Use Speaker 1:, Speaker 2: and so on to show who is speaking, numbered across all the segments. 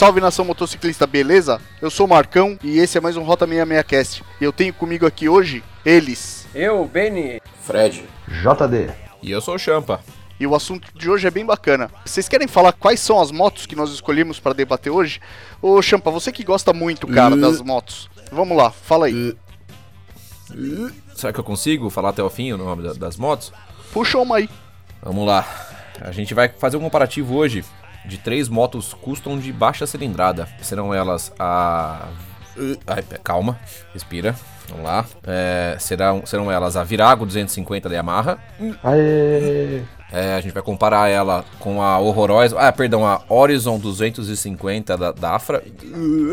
Speaker 1: Salve nação motociclista, beleza? Eu sou o Marcão e esse é mais um Rota 66 Cast. E eu tenho comigo aqui hoje eles.
Speaker 2: Eu, Benny.
Speaker 3: Fred.
Speaker 4: JD.
Speaker 5: E eu sou o Champa.
Speaker 1: E o assunto de hoje é bem bacana. Vocês querem falar quais são as motos que nós escolhemos para debater hoje? Ô Champa, você que gosta muito, cara, das motos. Vamos lá, fala aí.
Speaker 5: Será que eu consigo falar até o fim o nome da- das motos?
Speaker 1: Puxa uma aí.
Speaker 5: Vamos lá. A gente vai fazer um comparativo hoje de três motos custom de baixa cilindrada. Serão elas a. Ai, pe- calma, respira. Vamos lá. É, serão, serão elas a Virago 250 da Yamaha.
Speaker 4: Aê!
Speaker 5: É, a gente vai comparar ela com a horrorosa. Ah, perdão, a Horizon 250 da Dafra.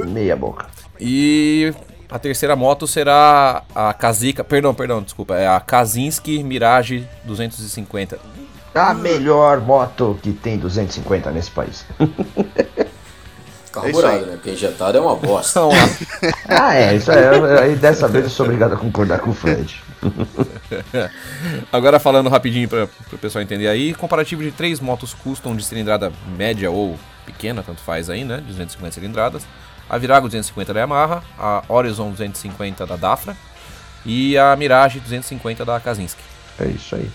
Speaker 4: Meia boca.
Speaker 5: E a terceira moto será a Kazica. Perdão, perdão, desculpa. É a Kazinski Mirage 250.
Speaker 4: A melhor moto que tem 250 nesse país.
Speaker 3: Carburado, né? Porque injetado é uma bosta.
Speaker 5: Lá.
Speaker 4: ah, é, isso é. Aí dessa vez eu sou obrigado a concordar com o Fred.
Speaker 5: Agora falando rapidinho para o pessoal entender aí, comparativo de três motos custom de cilindrada média ou pequena, tanto faz aí, né? 250 cilindradas. A Virago 250 da Yamaha, a Horizon 250 da Dafra e a Mirage 250 da Kazinski.
Speaker 4: É isso aí.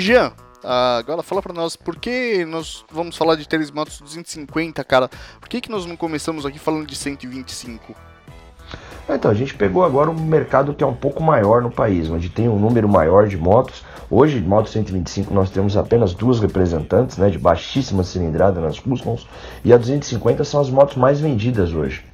Speaker 1: Jean, agora fala pra nós, por que nós vamos falar de três motos 250, cara? Por que, que nós não começamos aqui falando de 125?
Speaker 4: Então, a gente pegou agora um mercado que é um pouco maior no país, onde tem um número maior de motos. Hoje, de moto 125, nós temos apenas duas representantes, né, de baixíssima cilindrada nas customs, e a 250 são as motos mais vendidas hoje.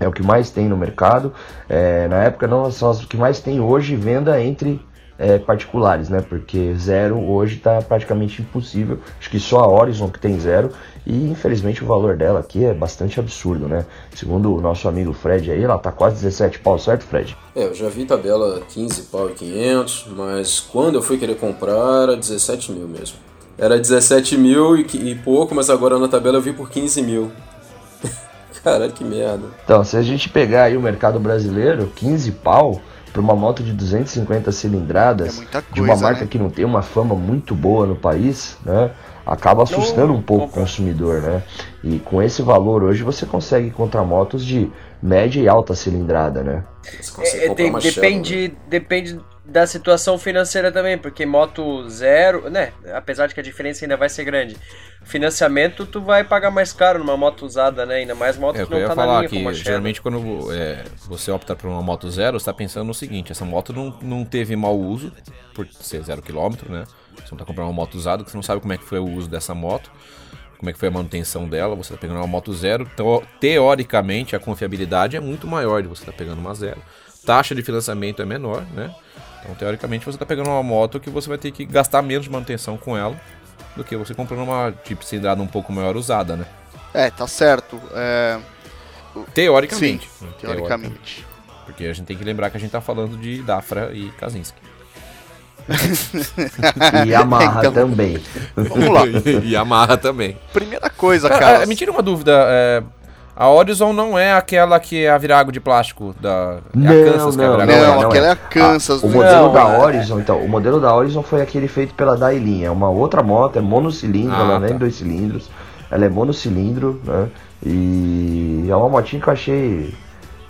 Speaker 4: É o que mais tem no mercado. É, na época, não são as que mais tem hoje venda entre é, particulares, né? Porque zero hoje está praticamente impossível. Acho que só a Horizon que tem zero. E infelizmente o valor dela aqui é bastante absurdo, né? Segundo o nosso amigo Fred aí, ela tá quase 17 pau, certo, Fred?
Speaker 3: É, eu já vi tabela 15 pau e 500, mas quando eu fui querer comprar era 17 mil mesmo. Era 17 mil e, e pouco, mas agora na tabela eu vi por 15 mil. Caralho, que merda.
Speaker 4: Então, se a gente pegar aí o mercado brasileiro, 15 pau para uma moto de 250 cilindradas,
Speaker 1: É muita
Speaker 4: de uma
Speaker 1: coisa,
Speaker 4: marca
Speaker 1: né?
Speaker 4: que não tem uma fama muito boa no país, né? Acaba assustando um pouco o consumidor, né? E com esse valor hoje você consegue encontrar motos de média e alta cilindrada, né?
Speaker 3: Você consegue
Speaker 2: É,
Speaker 3: uma Shadow,
Speaker 2: depende,
Speaker 3: né?
Speaker 2: depende da situação financeira também, porque moto zero, né? Apesar de que a diferença ainda vai ser grande. Financiamento, tu vai pagar mais caro numa moto usada, né? Ainda mais moto
Speaker 5: É
Speaker 2: que não tá na
Speaker 5: falar
Speaker 2: linha,
Speaker 5: que geralmente quando é, você opta por uma moto zero, você está pensando no seguinte, essa moto não, não teve mau uso, por ser zero quilômetro, né? Você não está comprando uma moto usada, que você não sabe como é que foi o uso dessa moto, como é que foi a manutenção dela, você está pegando uma moto zero, então teoricamente a confiabilidade é muito maior de você estar pegando uma zero. Taxa de financiamento é menor, né? Então teoricamente você está pegando uma moto que você vai ter que gastar menos de manutenção com ela do que você comprando uma tipo cilindrada um pouco maior usada, né?
Speaker 1: É, tá certo. É,
Speaker 5: Teoricamente.
Speaker 1: sim, teoricamente.
Speaker 5: Porque a gente tem que lembrar que a gente tá falando de Dafra e Kaczynski.
Speaker 4: E Yamaha
Speaker 1: Então-
Speaker 4: também.
Speaker 1: Vamos lá.
Speaker 5: e Yamaha também.
Speaker 1: Primeira coisa,
Speaker 5: Cara,
Speaker 1: cara.
Speaker 5: ah, me tira uma dúvida. é, a Horizon não é aquela que é a Virago de plástico da. É
Speaker 4: Não,
Speaker 5: a Kansas que é a
Speaker 4: não.
Speaker 1: Não,
Speaker 4: não,
Speaker 1: aquela é
Speaker 4: é.
Speaker 1: a Kansas.
Speaker 4: o
Speaker 1: do-
Speaker 4: modelo
Speaker 2: Não,
Speaker 4: da
Speaker 2: é-
Speaker 4: Horizon, então, o modelo da Horizon foi aquele feito pela Dailin, é uma outra moto, é monocilindro,
Speaker 5: Ah,
Speaker 4: ela não é
Speaker 5: tá.
Speaker 4: em dois cilindros, ela é monocilindro, né? E é uma motinha que eu achei,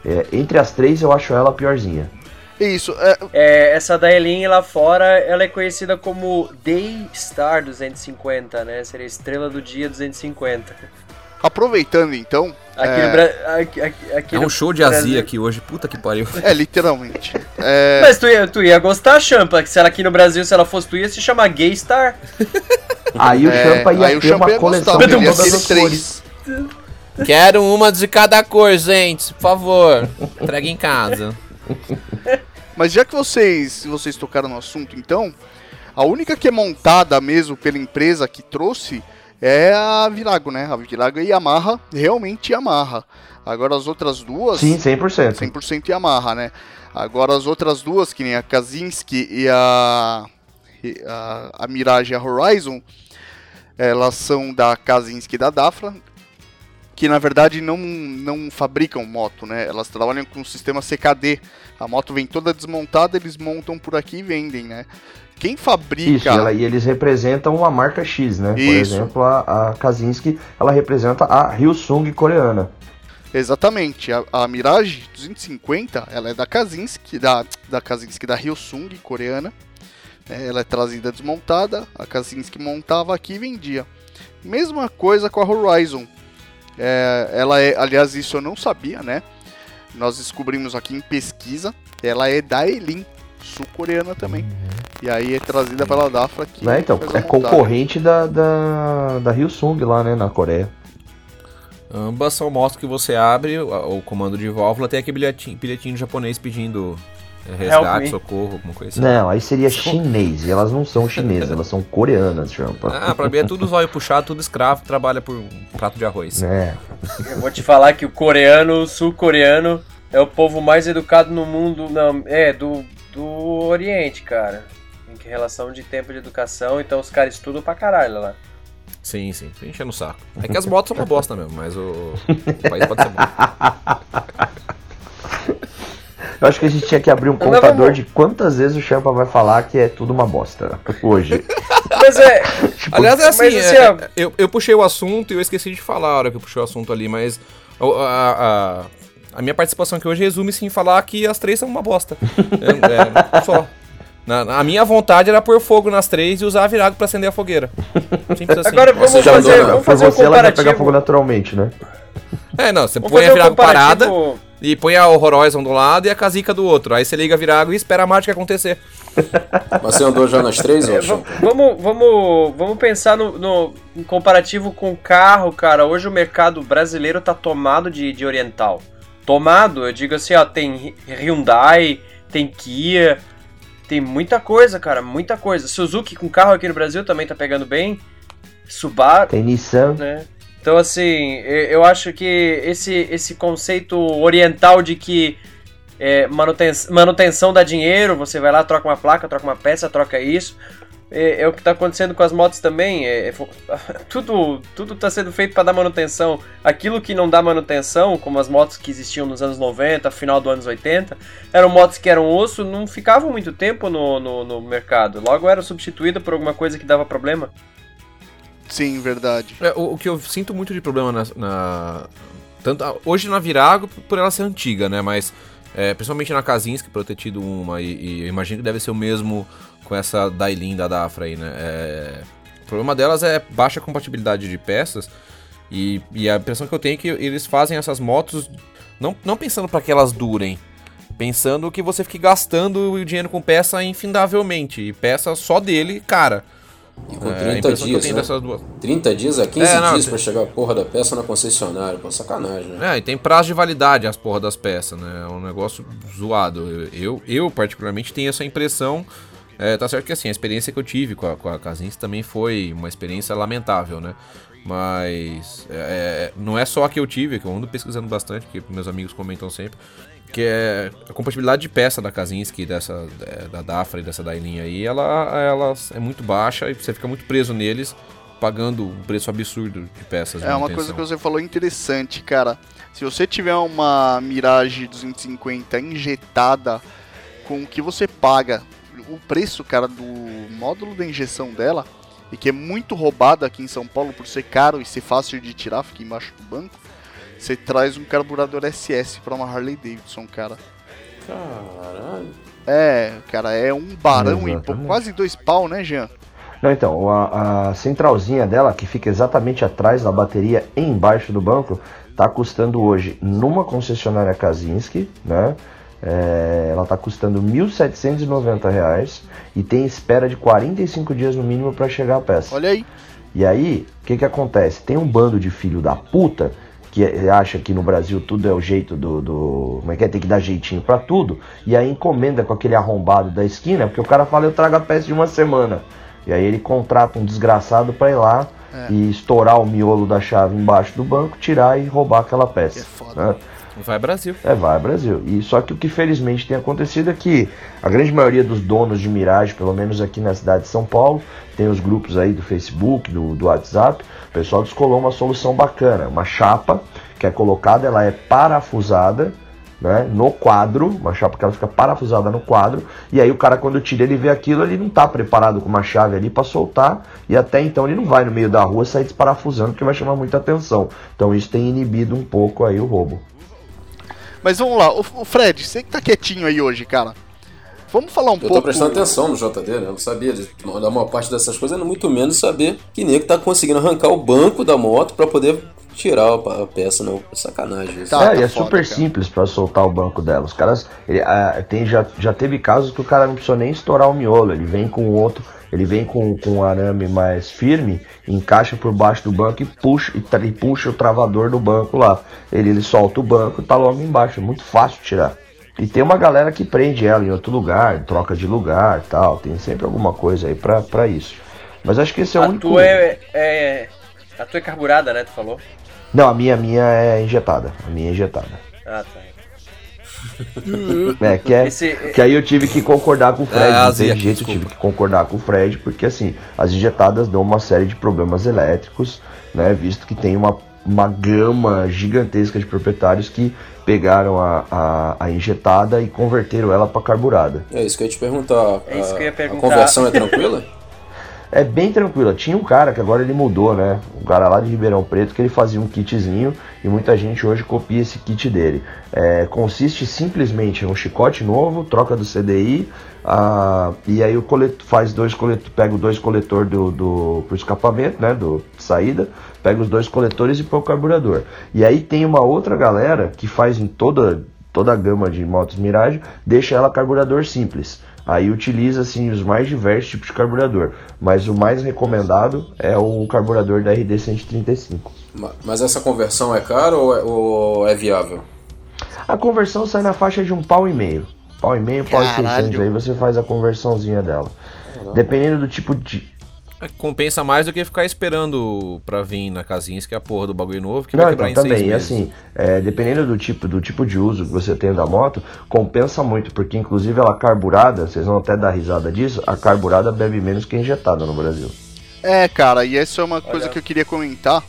Speaker 4: é, entre as três eu acho ela a piorzinha.
Speaker 1: Isso, é,
Speaker 2: É, essa da Elin lá fora, ela é conhecida como Daystar 250, né? Seria Estrela do Dia 250.
Speaker 1: Aproveitando então.
Speaker 2: Aqui
Speaker 1: é,
Speaker 2: no Bra- aqui- aqui- aqui
Speaker 5: É
Speaker 2: no
Speaker 5: um show de
Speaker 2: Brasil-
Speaker 5: azia aqui hoje. Puta que pariu.
Speaker 1: É, literalmente. É,
Speaker 2: Mas tu ia, tu ia gostar, Champa, que se ela aqui no Brasil, se ela fosse tu, ia se chamar Gaystar.
Speaker 4: Aí o
Speaker 1: É,
Speaker 4: Champa ia
Speaker 1: aí o
Speaker 4: ter
Speaker 1: Champa
Speaker 4: uma
Speaker 1: ia
Speaker 4: coleção
Speaker 1: gostar,
Speaker 4: de todas as
Speaker 1: três.
Speaker 4: cores.
Speaker 5: Quero uma de cada cor, gente, por favor. Entrega em casa.
Speaker 1: Mas já que vocês, vocês tocaram no assunto, então, a única que é montada mesmo pela empresa que trouxe é a Virago, né? A Virago e Yamaha, realmente Yamaha. Agora as outras duas,
Speaker 4: Sim, 100%.
Speaker 1: 100% Yamaha, né? Agora as outras duas, que nem a Kazinski e a, e a, a Mirage e a Horizon, elas são da Kazinski e da Dafra, que na verdade não, não fabricam moto, né? Elas trabalham com o sistema CKD. A moto vem toda desmontada, eles montam por aqui e vendem, né? Quem
Speaker 4: Isso,
Speaker 1: fabrica.
Speaker 4: e, ela- e eles representam uma marca X, né? Por
Speaker 1: Isso.
Speaker 4: exemplo, a, a Kazinski, ela representa a Hyosung coreana.
Speaker 1: Exatamente. A, a Mirage 250, ela é da Kazinski, da, da Kazinski da Hyosung, coreana. né? ela é trazida desmontada, a Kazinski montava aqui e vendia. Mesma coisa com a Horizon. É, ela é, aliás, isso eu não sabia, né? Nós descobrimos aqui em pesquisa, ela é da Elin, sul-coreana também. E aí é trazida pela Dafra aqui.
Speaker 4: Né? Então, é concorrente da, da, da Hyosung lá, né? Na Coreia.
Speaker 5: Ambas são motos que você abre, o, o comando de válvula tem aquele bilhetinho, bilhetinho japonês pedindo
Speaker 2: Help
Speaker 5: resgate, socorro, alguma coisa assim.
Speaker 4: Não, aí seria chinês. E elas não são chinesas, elas são coreanas, Champa.
Speaker 5: Ah, pra mim é tudo zóio puxado, tudo escravo, trabalha por um prato de arroz.
Speaker 4: É.
Speaker 2: Eu vou te falar que o coreano, o sul-coreano, é o povo mais educado no mundo. Não, é, do, do Oriente, cara. Em relação de tempo de educação, então os caras estudam pra caralho lá.
Speaker 5: Sim, sim, tô enchendo o saco. É que as motos são uma bosta mesmo, mas o, o país pode ser bom.
Speaker 4: Eu acho que a gente tinha que abrir um contador de quantas vezes o Champa vai falar que é tudo uma bosta hoje.
Speaker 2: Mas é.
Speaker 5: Aliás, é assim,
Speaker 2: Mas, assim,
Speaker 5: é-
Speaker 2: ó-
Speaker 5: eu, eu puxei o assunto e eu esqueci de falar a hora que eu puxei o assunto ali, mas a, a, a minha participação aqui hoje resume-se em falar que as três são uma bosta. É, é, só. Na, a minha vontade era pôr fogo nas três e usar a virago pra acender a fogueira. Simples assim.
Speaker 2: Agora vamos fazer,
Speaker 3: andou, né?
Speaker 2: vamos fazer um
Speaker 4: você ela vai pegar
Speaker 2: comparativo.
Speaker 4: fogo naturalmente, né?
Speaker 5: É, não, você
Speaker 2: Vamos
Speaker 5: põe a
Speaker 2: fazer um
Speaker 5: virago parada
Speaker 2: comparativo.
Speaker 5: e põe a Horizon do lado e a casica do outro. Aí você liga a virago e espera a mágica acontecer.
Speaker 3: Mas você andou já nas três,
Speaker 2: É,
Speaker 3: ô
Speaker 2: va-
Speaker 3: Champa?
Speaker 2: vamos, vamos, vamos pensar no, no- em comparativo com o carro, cara. Hoje o mercado brasileiro tá tomado de, de oriental. Tomado, eu digo assim, ó, tem Hyundai, tem Kia, tem muita coisa, cara, muita coisa. Suzuki com carro aqui no Brasil também tá pegando bem. Subaru,
Speaker 4: Tem Nissan.
Speaker 2: né? Então, assim, eu acho que esse, esse conceito oriental de que é, manuten manutenção dá dinheiro, você vai lá, troca uma placa, troca uma peça, troca isso. É, é o que está acontecendo com as motos também. É, é tudo tudo está sendo feito para dar manutenção. Aquilo que não dá manutenção, como as motos que existiam nos anos 90, final dos anos 80, eram motos que eram osso, não ficavam muito tempo no, no, no mercado. Logo eram substituídas por alguma coisa que dava problema.
Speaker 1: Sim, verdade.
Speaker 5: É, o, o que eu sinto muito de problema na. na- tanto, hoje na Virago, por ela ser antiga, né? Mas é, principalmente na Kazinski, por eu ter tido uma, e, e imagino que deve ser o mesmo com essa Dailin da Dafra aí, né? É, o problema delas é baixa compatibilidade de peças. E, e a impressão que eu tenho é que eles fazem essas motos não, não pensando para que elas durem. Pensando que você fique gastando o dinheiro com peça infindavelmente. E peça só dele, cara.
Speaker 3: E com
Speaker 5: É, a
Speaker 3: 30
Speaker 5: impressão que eu
Speaker 3: dias, né?
Speaker 5: dessas duas.
Speaker 3: 30 dias a 15
Speaker 5: É, não,
Speaker 3: dias
Speaker 5: tem-
Speaker 3: pra chegar a porra da peça na concessionária. Pô, sacanagem, né?
Speaker 5: É, e tem prazo de validade as porra das peças, né? É um negócio zoado. Eu, eu, particularmente, tenho essa impressão. É, tá certo que assim, a experiência que eu tive com a, com a Kazinski também foi uma experiência lamentável, né? Mas é, é, não é só a que eu tive, que eu ando pesquisando bastante, que meus amigos comentam sempre, que é a compatibilidade de peça da Kazinski, dessa, é, da Dafra e dessa Dailin aí, ela, ela é muito baixa e você fica muito preso neles, pagando um preço absurdo de peças. de
Speaker 1: É uma coisa que você falou interessante, cara. Se você tiver uma Mirage 250 injetada com o que você paga, o preço, cara, do módulo da injeção dela, e que é muito roubado aqui em São Paulo por ser caro e ser fácil de tirar, fica embaixo do banco, você traz um carburador SS pra uma Harley Davidson, cara.
Speaker 3: Caralho.
Speaker 1: É, cara, é um barão e pô, quase dois pau, né, Jean?
Speaker 4: Não, então, a, a centralzinha dela, que fica exatamente atrás da bateria, embaixo do banco, tá custando hoje, numa concessionária Kazinski, né? É, ela está custando R$ 1.790 e tem espera de 45 dias no mínimo para chegar a peça.
Speaker 1: Olha aí.
Speaker 4: E aí, o que que acontece? Tem um bando de filho da puta que acha que no Brasil tudo é o jeito do, do como é que é, tem que dar jeitinho para tudo, e aí encomenda com aquele arrombado da esquina, porque o cara fala eu trago a peça de uma semana. E aí ele contrata um desgraçado para ir lá
Speaker 1: É.
Speaker 4: e estourar o miolo da chave embaixo do banco, tirar e roubar aquela peça.
Speaker 1: É foda.
Speaker 4: né?
Speaker 5: Vai Brasil.
Speaker 4: É, vai Brasil. E só que o que felizmente tem acontecido é que a grande maioria dos donos de Mirage, pelo menos aqui na cidade de São Paulo, tem os grupos aí do Facebook, do, do WhatsApp, o pessoal descolou uma solução bacana, uma chapa que é colocada, ela é parafusada, né, no quadro, uma chapa que ela fica parafusada no quadro, e aí o cara quando tira ele vê aquilo, ele não tá preparado com uma chave ali para soltar, e até então ele não vai no meio da rua sair desparafusando, porque vai chamar muita atenção. Então isso tem inibido um pouco aí o roubo.
Speaker 1: Mas vamos lá, o Fred, você que tá quietinho aí hoje, cara. Vamos falar um
Speaker 3: Eu
Speaker 1: pouco.
Speaker 3: tô prestando atenção no JD, né? Eu não sabia de, da maior parte dessas coisas, muito menos saber que nego tá conseguindo arrancar o banco da moto pra poder tirar a, peça, não. Sacanagem isso.
Speaker 1: Tá,
Speaker 4: é, e é
Speaker 1: foda,
Speaker 4: super
Speaker 1: cara.
Speaker 4: simples pra soltar o banco dela. Os caras, ele, ah, tem, já, já teve casos que o cara não precisou nem estourar o miolo, ele vem com o outro, ele vem com, com um arame mais firme, encaixa por baixo do banco e puxa, e, e puxa o travador do banco lá. Ele, ele solta o banco e tá logo embaixo, é muito fácil tirar. E tem uma galera que prende ela em outro lugar, troca de lugar tal, tem sempre alguma coisa aí pra, pra isso. Mas acho que esse é o
Speaker 2: A
Speaker 4: único.
Speaker 2: tua é, é. A tua é carburada, né? Tu falou?
Speaker 4: Não, a minha, a minha é injetada. A minha é injetada.
Speaker 2: Ah, tá.
Speaker 4: É, que é.
Speaker 2: Esse,
Speaker 4: Que aí eu tive que concordar com o Fred,
Speaker 5: É,
Speaker 4: não
Speaker 5: aqui,
Speaker 4: jeito, eu
Speaker 5: desculpa.
Speaker 4: tive que concordar com o Fred, porque assim, as injetadas dão uma série de problemas elétricos, né? Visto que tem uma, uma gama gigantesca de proprietários que pegaram a, a, a injetada e converteram ela para carburada.
Speaker 3: É isso que eu ia te perguntar.
Speaker 2: É isso
Speaker 3: A-
Speaker 2: que eu ia
Speaker 3: A
Speaker 2: perguntar.
Speaker 3: conversão é tranquila?
Speaker 4: É bem tranquila. Tinha um cara que agora ele mudou, né? Um cara lá de Ribeirão Preto que ele fazia um kitzinho e muita gente hoje copia esse kit dele. É, consiste simplesmente em um chicote novo, troca do CDI, ah, e aí o coletor faz dois coletores, pega os dois coletores do, do pro escapamento, né? Do de saída, pega os dois coletores e põe o carburador. E aí tem uma outra galera que faz em toda toda a gama de motos Mirage, deixa ela carburador simples. Aí utiliza assim os mais diversos tipos de carburador, mas o mais recomendado é o carburador da RD 135.
Speaker 3: Ma- Mas essa conversão é cara ou é, ou é viável?
Speaker 4: A conversão sai na faixa de um pau e meio. Pau e meio, pau e
Speaker 1: Caralho.
Speaker 4: 600, aí você faz a conversãozinha dela. Dependendo do tipo de,
Speaker 5: Compensa mais do que ficar esperando pra vir na casinha, que é a porra do bagulho novo, que
Speaker 4: Não,
Speaker 5: vai
Speaker 4: então
Speaker 5: quebrar em seis
Speaker 4: também, e
Speaker 5: meses.
Speaker 4: assim, é, dependendo do tipo, do tipo de uso que você tem da moto, compensa muito, porque inclusive ela carburada, vocês vão até dar risada disso, a carburada bebe menos que a injetada no Brasil.
Speaker 1: É, cara, e essa é uma coisa que eu queria comentar.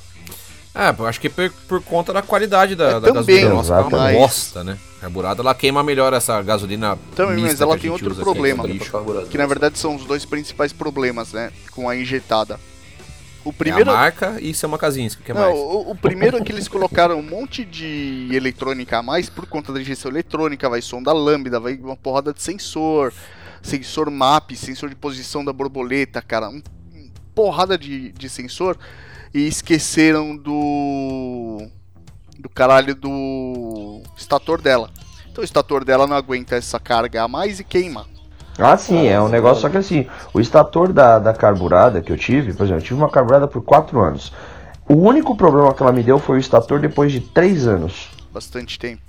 Speaker 5: É, eu acho que por, por conta da qualidade da,
Speaker 1: É,
Speaker 5: da
Speaker 1: também,
Speaker 5: gasolina. Nossa, é uma bosta, né? Carburada, ela queima melhor essa gasolina
Speaker 1: Também, mas ela
Speaker 5: que a
Speaker 1: tem outro
Speaker 5: aqui,
Speaker 1: problema.
Speaker 5: que é lixo.
Speaker 1: Que na verdade são os dois principais problemas, né? Com a injetada. O
Speaker 5: Primeiro... É a marca e ser uma Kazinski, o que é
Speaker 1: Não,
Speaker 5: mais?
Speaker 1: o, o primeiro é que eles colocaram um monte de eletrônica a mais por conta da injeção eletrônica, vai sonda lambda, vai uma porrada de sensor, sensor MAP, sensor de posição da borboleta, cara, um, um porrada de, de sensor e esqueceram do do caralho do estator dela. Então o estator dela não aguenta essa carga a mais e queima.
Speaker 4: Ah, sim, é um negócio, só que assim, o estator da, da carburada que eu tive, por exemplo, eu tive uma carburada por 4 anos. O único problema que ela me deu foi o estator depois de 3 anos.
Speaker 1: Bastante tempo.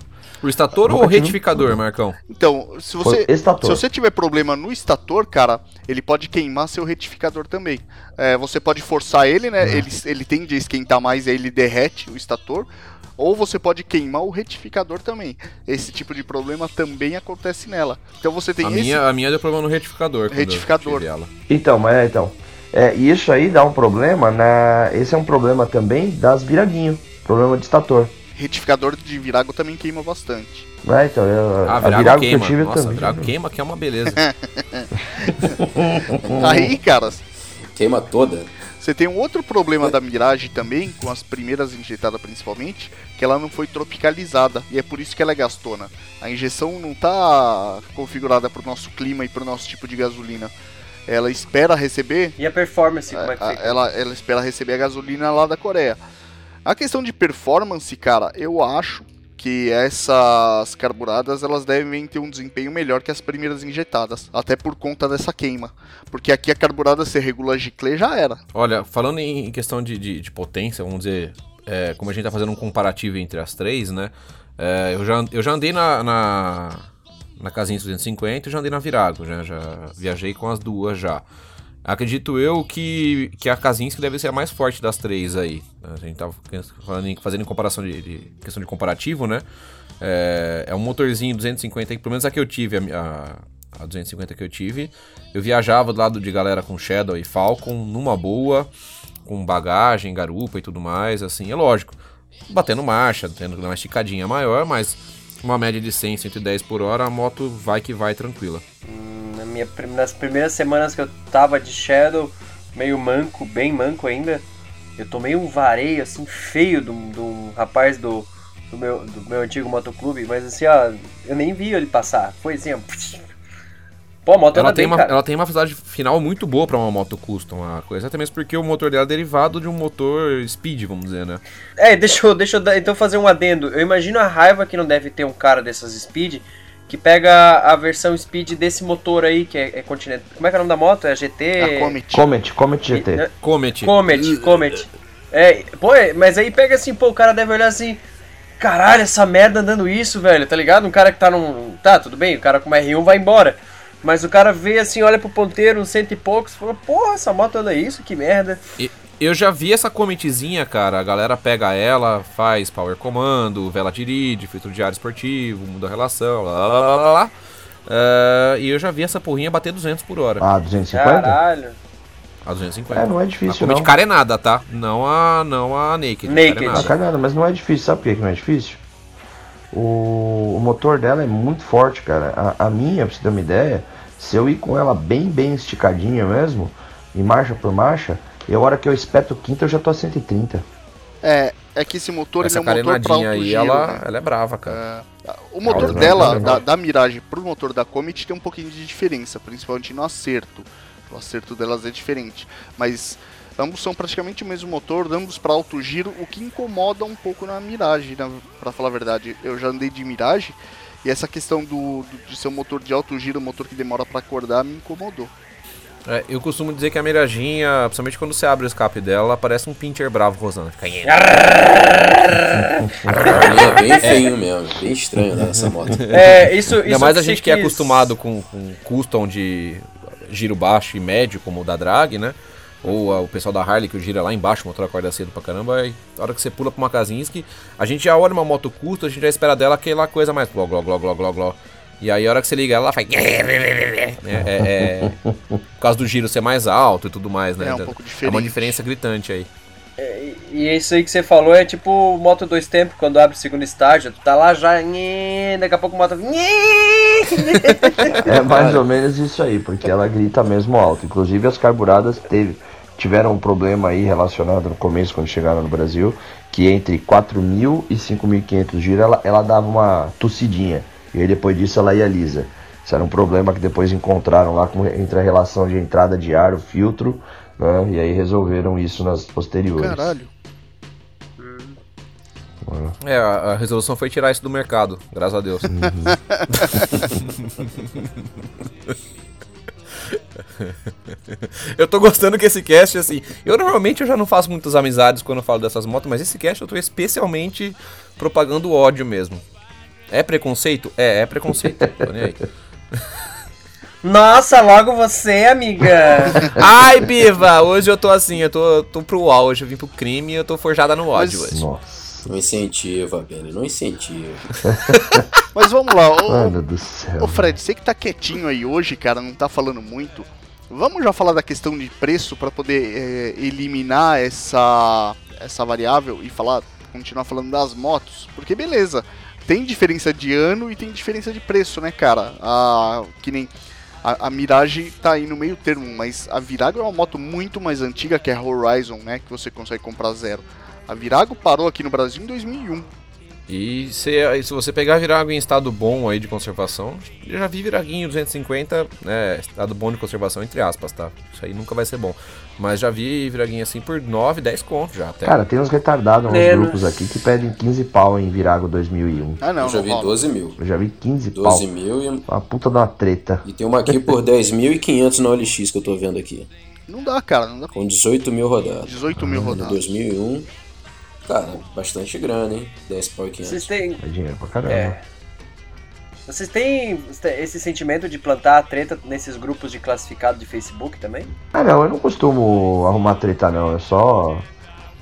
Speaker 5: O estator ou o retificador, Marcão?
Speaker 1: Então, se você, se você tiver problema no estator, cara, ele pode queimar seu retificador também. É, você pode forçar ele, né? Ele, ele tende a esquentar mais, aí ele derrete o estator. Ou você pode queimar o retificador também. Esse tipo de problema também acontece nela. Então você tem
Speaker 5: A
Speaker 1: esse.
Speaker 5: minha, a minha deu problema no retificador.
Speaker 1: Retificador.
Speaker 4: Então, mas é, então. É, e isso aí dá um problema na. Esse é um problema também das viraguinho. Problema de estator.
Speaker 1: Retificador de virago também queima bastante.
Speaker 4: É, então, eu,
Speaker 5: Ah,
Speaker 4: a
Speaker 5: virago,
Speaker 4: virago que
Speaker 5: queima.
Speaker 4: eu tive
Speaker 5: Nossa,
Speaker 4: também.
Speaker 5: virago queima que é uma beleza.
Speaker 1: Aí, cara,
Speaker 3: Queima toda.
Speaker 1: Você tem um outro problema da Mirage também, com as primeiras injetadas principalmente, que ela não foi tropicalizada e é por isso que ela é gastona. A injeção não tá configurada para o nosso clima e para o nosso tipo de gasolina. Ela espera receber,
Speaker 2: E a performance, como é que fica?
Speaker 1: ela, ela espera receber a gasolina lá da Coreia. A questão de performance, cara, eu acho que essas carburadas elas devem ter um desempenho melhor que as primeiras injetadas, até por conta dessa queima. Porque aqui a carburada se regula a giclê já era.
Speaker 5: Olha, falando em questão de, de, de potência, vamos dizer, é, como a gente tá fazendo um comparativo entre as três, né? É, eu, já, eu já andei na, na, na casinha 250 e já andei na Virago, já, já viajei com as duas já. Acredito eu que, que a Kazinski deve ser a mais forte das três aí. A gente tava falando fazendo em comparação de, de, questão de comparativo, né? É, é um motorzinho 250, pelo menos a que eu tive, a, a 250 que eu tive. Eu viajava do lado de galera com Shadow e Falcon numa boa, com bagagem, garupa e tudo mais, assim, é lógico. Batendo marcha, tendo uma esticadinha maior, mas uma média de 100, 110 por hora, a moto vai que vai tranquila.
Speaker 2: Hum, na minha, nas primeiras semanas que eu tava de Shadow, meio manco, bem manco ainda, eu tomei um vareio assim feio de um rapaz do, do, meu, do meu antigo motoclube, mas assim, ó, eu nem vi ele passar. Foi assim, ó.
Speaker 5: Pô, a moto ela, tem bem, uma, ela tem uma velocidade final muito boa para uma moto custom, a coisa, exatamente porque o motor dela é derivado de um motor speed, vamos dizer, né?
Speaker 2: É, deixa eu, deixa eu então fazer um adendo. Eu imagino a raiva que não deve ter um cara dessas speed que pega a versão speed desse motor aí, que é, é Continental. Como é que é o nome da moto? É GT?
Speaker 4: A Comet. Comet, Comet GT.
Speaker 2: E, né? Comet. Comet, Comet. É, pô, é, mas aí pega assim, pô, o cara deve olhar assim, caralho, essa merda andando isso, velho, tá ligado? Um cara que tá num. Tá, tudo bem, o cara com uma R1 vai embora. Mas o cara vê assim, olha pro ponteiro, uns cento e poucos, fala, porra, essa moto anda isso, que merda.
Speaker 5: E, eu já vi essa cometezinha, cara. A galera pega ela, faz power comando, vela dirige, filtro de ar esportivo, muda a relação, lá lá lá lá. lá. Uh, e eu já vi essa porrinha bater 200 por hora.
Speaker 4: Ah, 250?
Speaker 2: Caralho.
Speaker 5: A 250.
Speaker 4: É, não é difícil,
Speaker 5: a não. carenada, tá? Não a, não a naked.
Speaker 2: Naked.
Speaker 4: A carenada, mas não é difícil. Sabe por que não é difícil? O, o motor dela é muito forte, cara. A, a minha, pra você ter uma ideia, se eu ir com ela bem, bem esticadinha mesmo, e marcha por marcha, e a hora que eu espeto quinta eu já tô a 130.
Speaker 1: É, é que esse motor
Speaker 5: Essa
Speaker 1: ele é um motor pra alto
Speaker 5: aí,
Speaker 1: giro,
Speaker 5: ela,
Speaker 1: né?
Speaker 5: ela é brava, cara.
Speaker 1: É, o motor
Speaker 5: Ela é
Speaker 1: dela, da, da Mirage pro motor da Comet tem um pouquinho de diferença, principalmente no acerto. O acerto delas é diferente. Mas ambos são praticamente o mesmo motor, ambos para alto giro, o que incomoda um pouco na Mirage, né, para falar a verdade. Eu já andei de Mirage e essa questão do, do- de ser um motor de alto giro, um motor que demora para acordar, me incomodou.
Speaker 5: É, eu costumo dizer que a Mirajinha, principalmente quando você abre o escape dela, ela parece um pincher bravo rosando. Fica...
Speaker 3: É bem feio mesmo, bem estranho né, essa moto.
Speaker 2: É, isso, isso
Speaker 5: Ainda mais a gente que é
Speaker 2: quis-
Speaker 5: acostumado com, com custom de giro baixo e médio, como o da Drag, né? Ou ah, o pessoal da Harley que o gira lá embaixo, o motor acorda cedo pra caramba. Aí, na hora que você pula pra uma Kazinski, a gente já olha uma moto custom, a gente já espera dela aquela coisa mais gló, gló, gló, gló, gló, gló. E aí, a hora que você liga ela, ela faz. É, é, é, por causa do giro ser mais alto e tudo mais, né?
Speaker 1: É um pouco
Speaker 5: É uma
Speaker 1: diferente.
Speaker 5: diferença gritante aí.
Speaker 2: E isso aí que você falou é tipo moto dois tempos, quando abre o segundo estágio, tu tá lá já, nhê, daqui a pouco a moto. nhê.
Speaker 4: É mais ou menos isso aí, porque ela grita mesmo alto. Inclusive as carburadas teve, tiveram um problema aí relacionado no começo, quando chegaram no Brasil, que entre 4.000 e 5.500 giros ela, ela dava uma tossidinha. E aí depois disso ela ia lisa. Isso era um problema que depois encontraram lá com, entre a relação de entrada de ar, o filtro, né? E aí resolveram isso nas posteriores.
Speaker 1: Caralho.
Speaker 5: É, a, a resolução foi tirar isso do mercado, graças a Deus. eu tô gostando que esse cast, assim. Eu normalmente eu já não faço muitas amizades quando eu falo dessas motos, mas esse cast eu tô especialmente propagando ódio mesmo. É preconceito? É, é preconceito. Tô nem aí.
Speaker 2: Nossa, logo você, amiga!
Speaker 5: Ai, Biva! Hoje eu tô assim, eu tô, tô pro hoje eu vim pro crime e eu tô forjada no ódio
Speaker 1: Mas-
Speaker 5: hoje.
Speaker 4: Nossa,
Speaker 3: Não incentiva, Benny, não incentiva.
Speaker 1: Mas vamos lá, ô,
Speaker 4: mano do céu.
Speaker 1: ô Fred, você que tá quietinho aí hoje, cara, não tá falando muito. Vamos já falar da questão de preço para poder é, eliminar essa essa variável e falar, continuar falando das motos, porque beleza, tem diferença de ano e tem diferença de preço, né, cara? A, que nem a, a Mirage tá aí no meio termo, mas a Virago é uma moto muito mais antiga que a Horizon, né, que você consegue comprar zero. A Virago parou aqui no Brasil em 2001.
Speaker 5: E se, se você pegar virago em estado bom aí de conservação, eu já vi viraguinho 250, né, estado bom de conservação entre aspas, tá? Isso aí nunca vai ser bom. Mas já vi viraguinho assim por 9, 10 contos já até.
Speaker 4: Cara, tem uns retardados nos
Speaker 2: Menos.
Speaker 4: grupos aqui que pedem 15 pau em Virago 2001.
Speaker 1: Ah, não,
Speaker 3: eu já
Speaker 1: não
Speaker 3: vi
Speaker 1: rola.
Speaker 3: 12 mil.
Speaker 4: Eu já vi 15
Speaker 3: 12
Speaker 4: pau.
Speaker 3: mil e,
Speaker 4: Uma puta de uma treta.
Speaker 3: e tem uma aqui por 10.500 na OLX que eu tô vendo aqui.
Speaker 1: Não dá, cara. Não dá.
Speaker 3: Com 18 mil rodados.
Speaker 1: 18 mil
Speaker 3: No
Speaker 1: rodadas.
Speaker 3: 2001. Cara, bastante grana, hein? 10 pau e 500.
Speaker 2: Vocês têm.
Speaker 4: É dinheiro pra caramba.
Speaker 2: É. Vocês têm esse sentimento de plantar a treta nesses grupos de classificado de Facebook também?
Speaker 4: Ah não, eu não costumo arrumar treta não, eu só.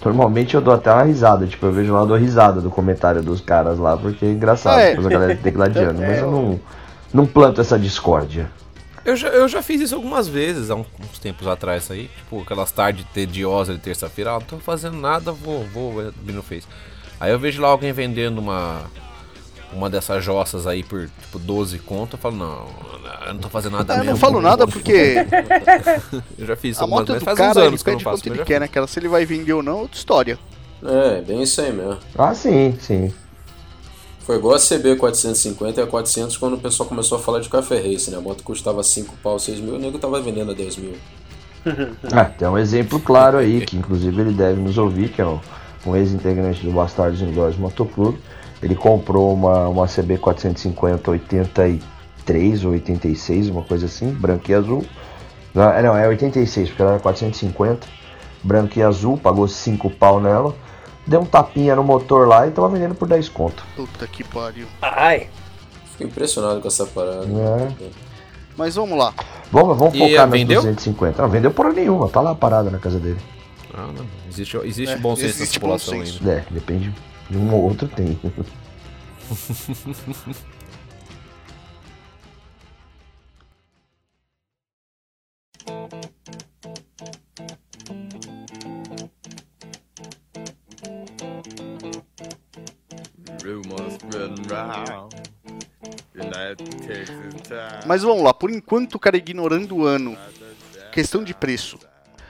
Speaker 4: Normalmente eu dou até uma risada, tipo, eu vejo lá, eu dou risada do comentário dos caras lá, porque é engraçado,
Speaker 1: Ah, é.
Speaker 4: depois a galera tecladeando, mas eu não, não planto essa discórdia.
Speaker 5: Eu já, eu já fiz isso algumas vezes, há um- uns tempos atrás aí. Tipo, aquelas tardes tediosas de terça-feira. Ah, não tô fazendo nada, vou, vou abrir no Face. Aí eu vejo lá alguém vendendo uma. Uma dessas jossas aí por tipo 12 conto, eu falo, não, eu não tô fazendo nada
Speaker 1: eu
Speaker 5: mesmo.
Speaker 1: não falo nada porque
Speaker 5: Eu já fiz isso
Speaker 1: a
Speaker 5: algumas
Speaker 1: moto
Speaker 5: vezes,
Speaker 1: do
Speaker 5: faz
Speaker 1: cara
Speaker 5: uns
Speaker 1: ele
Speaker 5: anos que eu não
Speaker 1: pede
Speaker 5: faço,
Speaker 1: ele quer, né? Cara, se ele vai vender ou não, é outra história.
Speaker 3: É, bem isso aí mesmo.
Speaker 4: Ah, sim, sim.
Speaker 3: Foi igual a CB 450 e a 400 quando o pessoal começou a falar de café race, né? A moto custava 5 pau, 6 mil, o nego tava vendendo a 10 mil.
Speaker 4: Ah, tem um exemplo claro aí, que inclusive ele deve nos ouvir, que é um, um ex-integrante do Bastardos Indoors Motoclube. Ele comprou uma, uma CB 450 83 ou 86, uma coisa assim, branca e azul. Não, é, não, é 86, porque ela era 450, branca e azul, pagou 5 pau nela. Deu um tapinha no motor lá e tava vendendo por 10 conto.
Speaker 1: Puta que pariu.
Speaker 2: Ai!
Speaker 3: Fico impressionado com essa parada.
Speaker 4: É.
Speaker 1: Mas vamos lá.
Speaker 4: Vamos, vamos focar nas
Speaker 5: vendeu?
Speaker 4: 250. Não, vendeu por nenhuma, tá lá parada na casa dele.
Speaker 5: Ah, não. Existe, existe
Speaker 1: É,
Speaker 5: bom senso
Speaker 1: existe
Speaker 5: nessa população ainda.
Speaker 4: É, depende de um ou outro tem.
Speaker 1: Mas vamos lá, por enquanto, cara, ignorando o ano, questão de preço.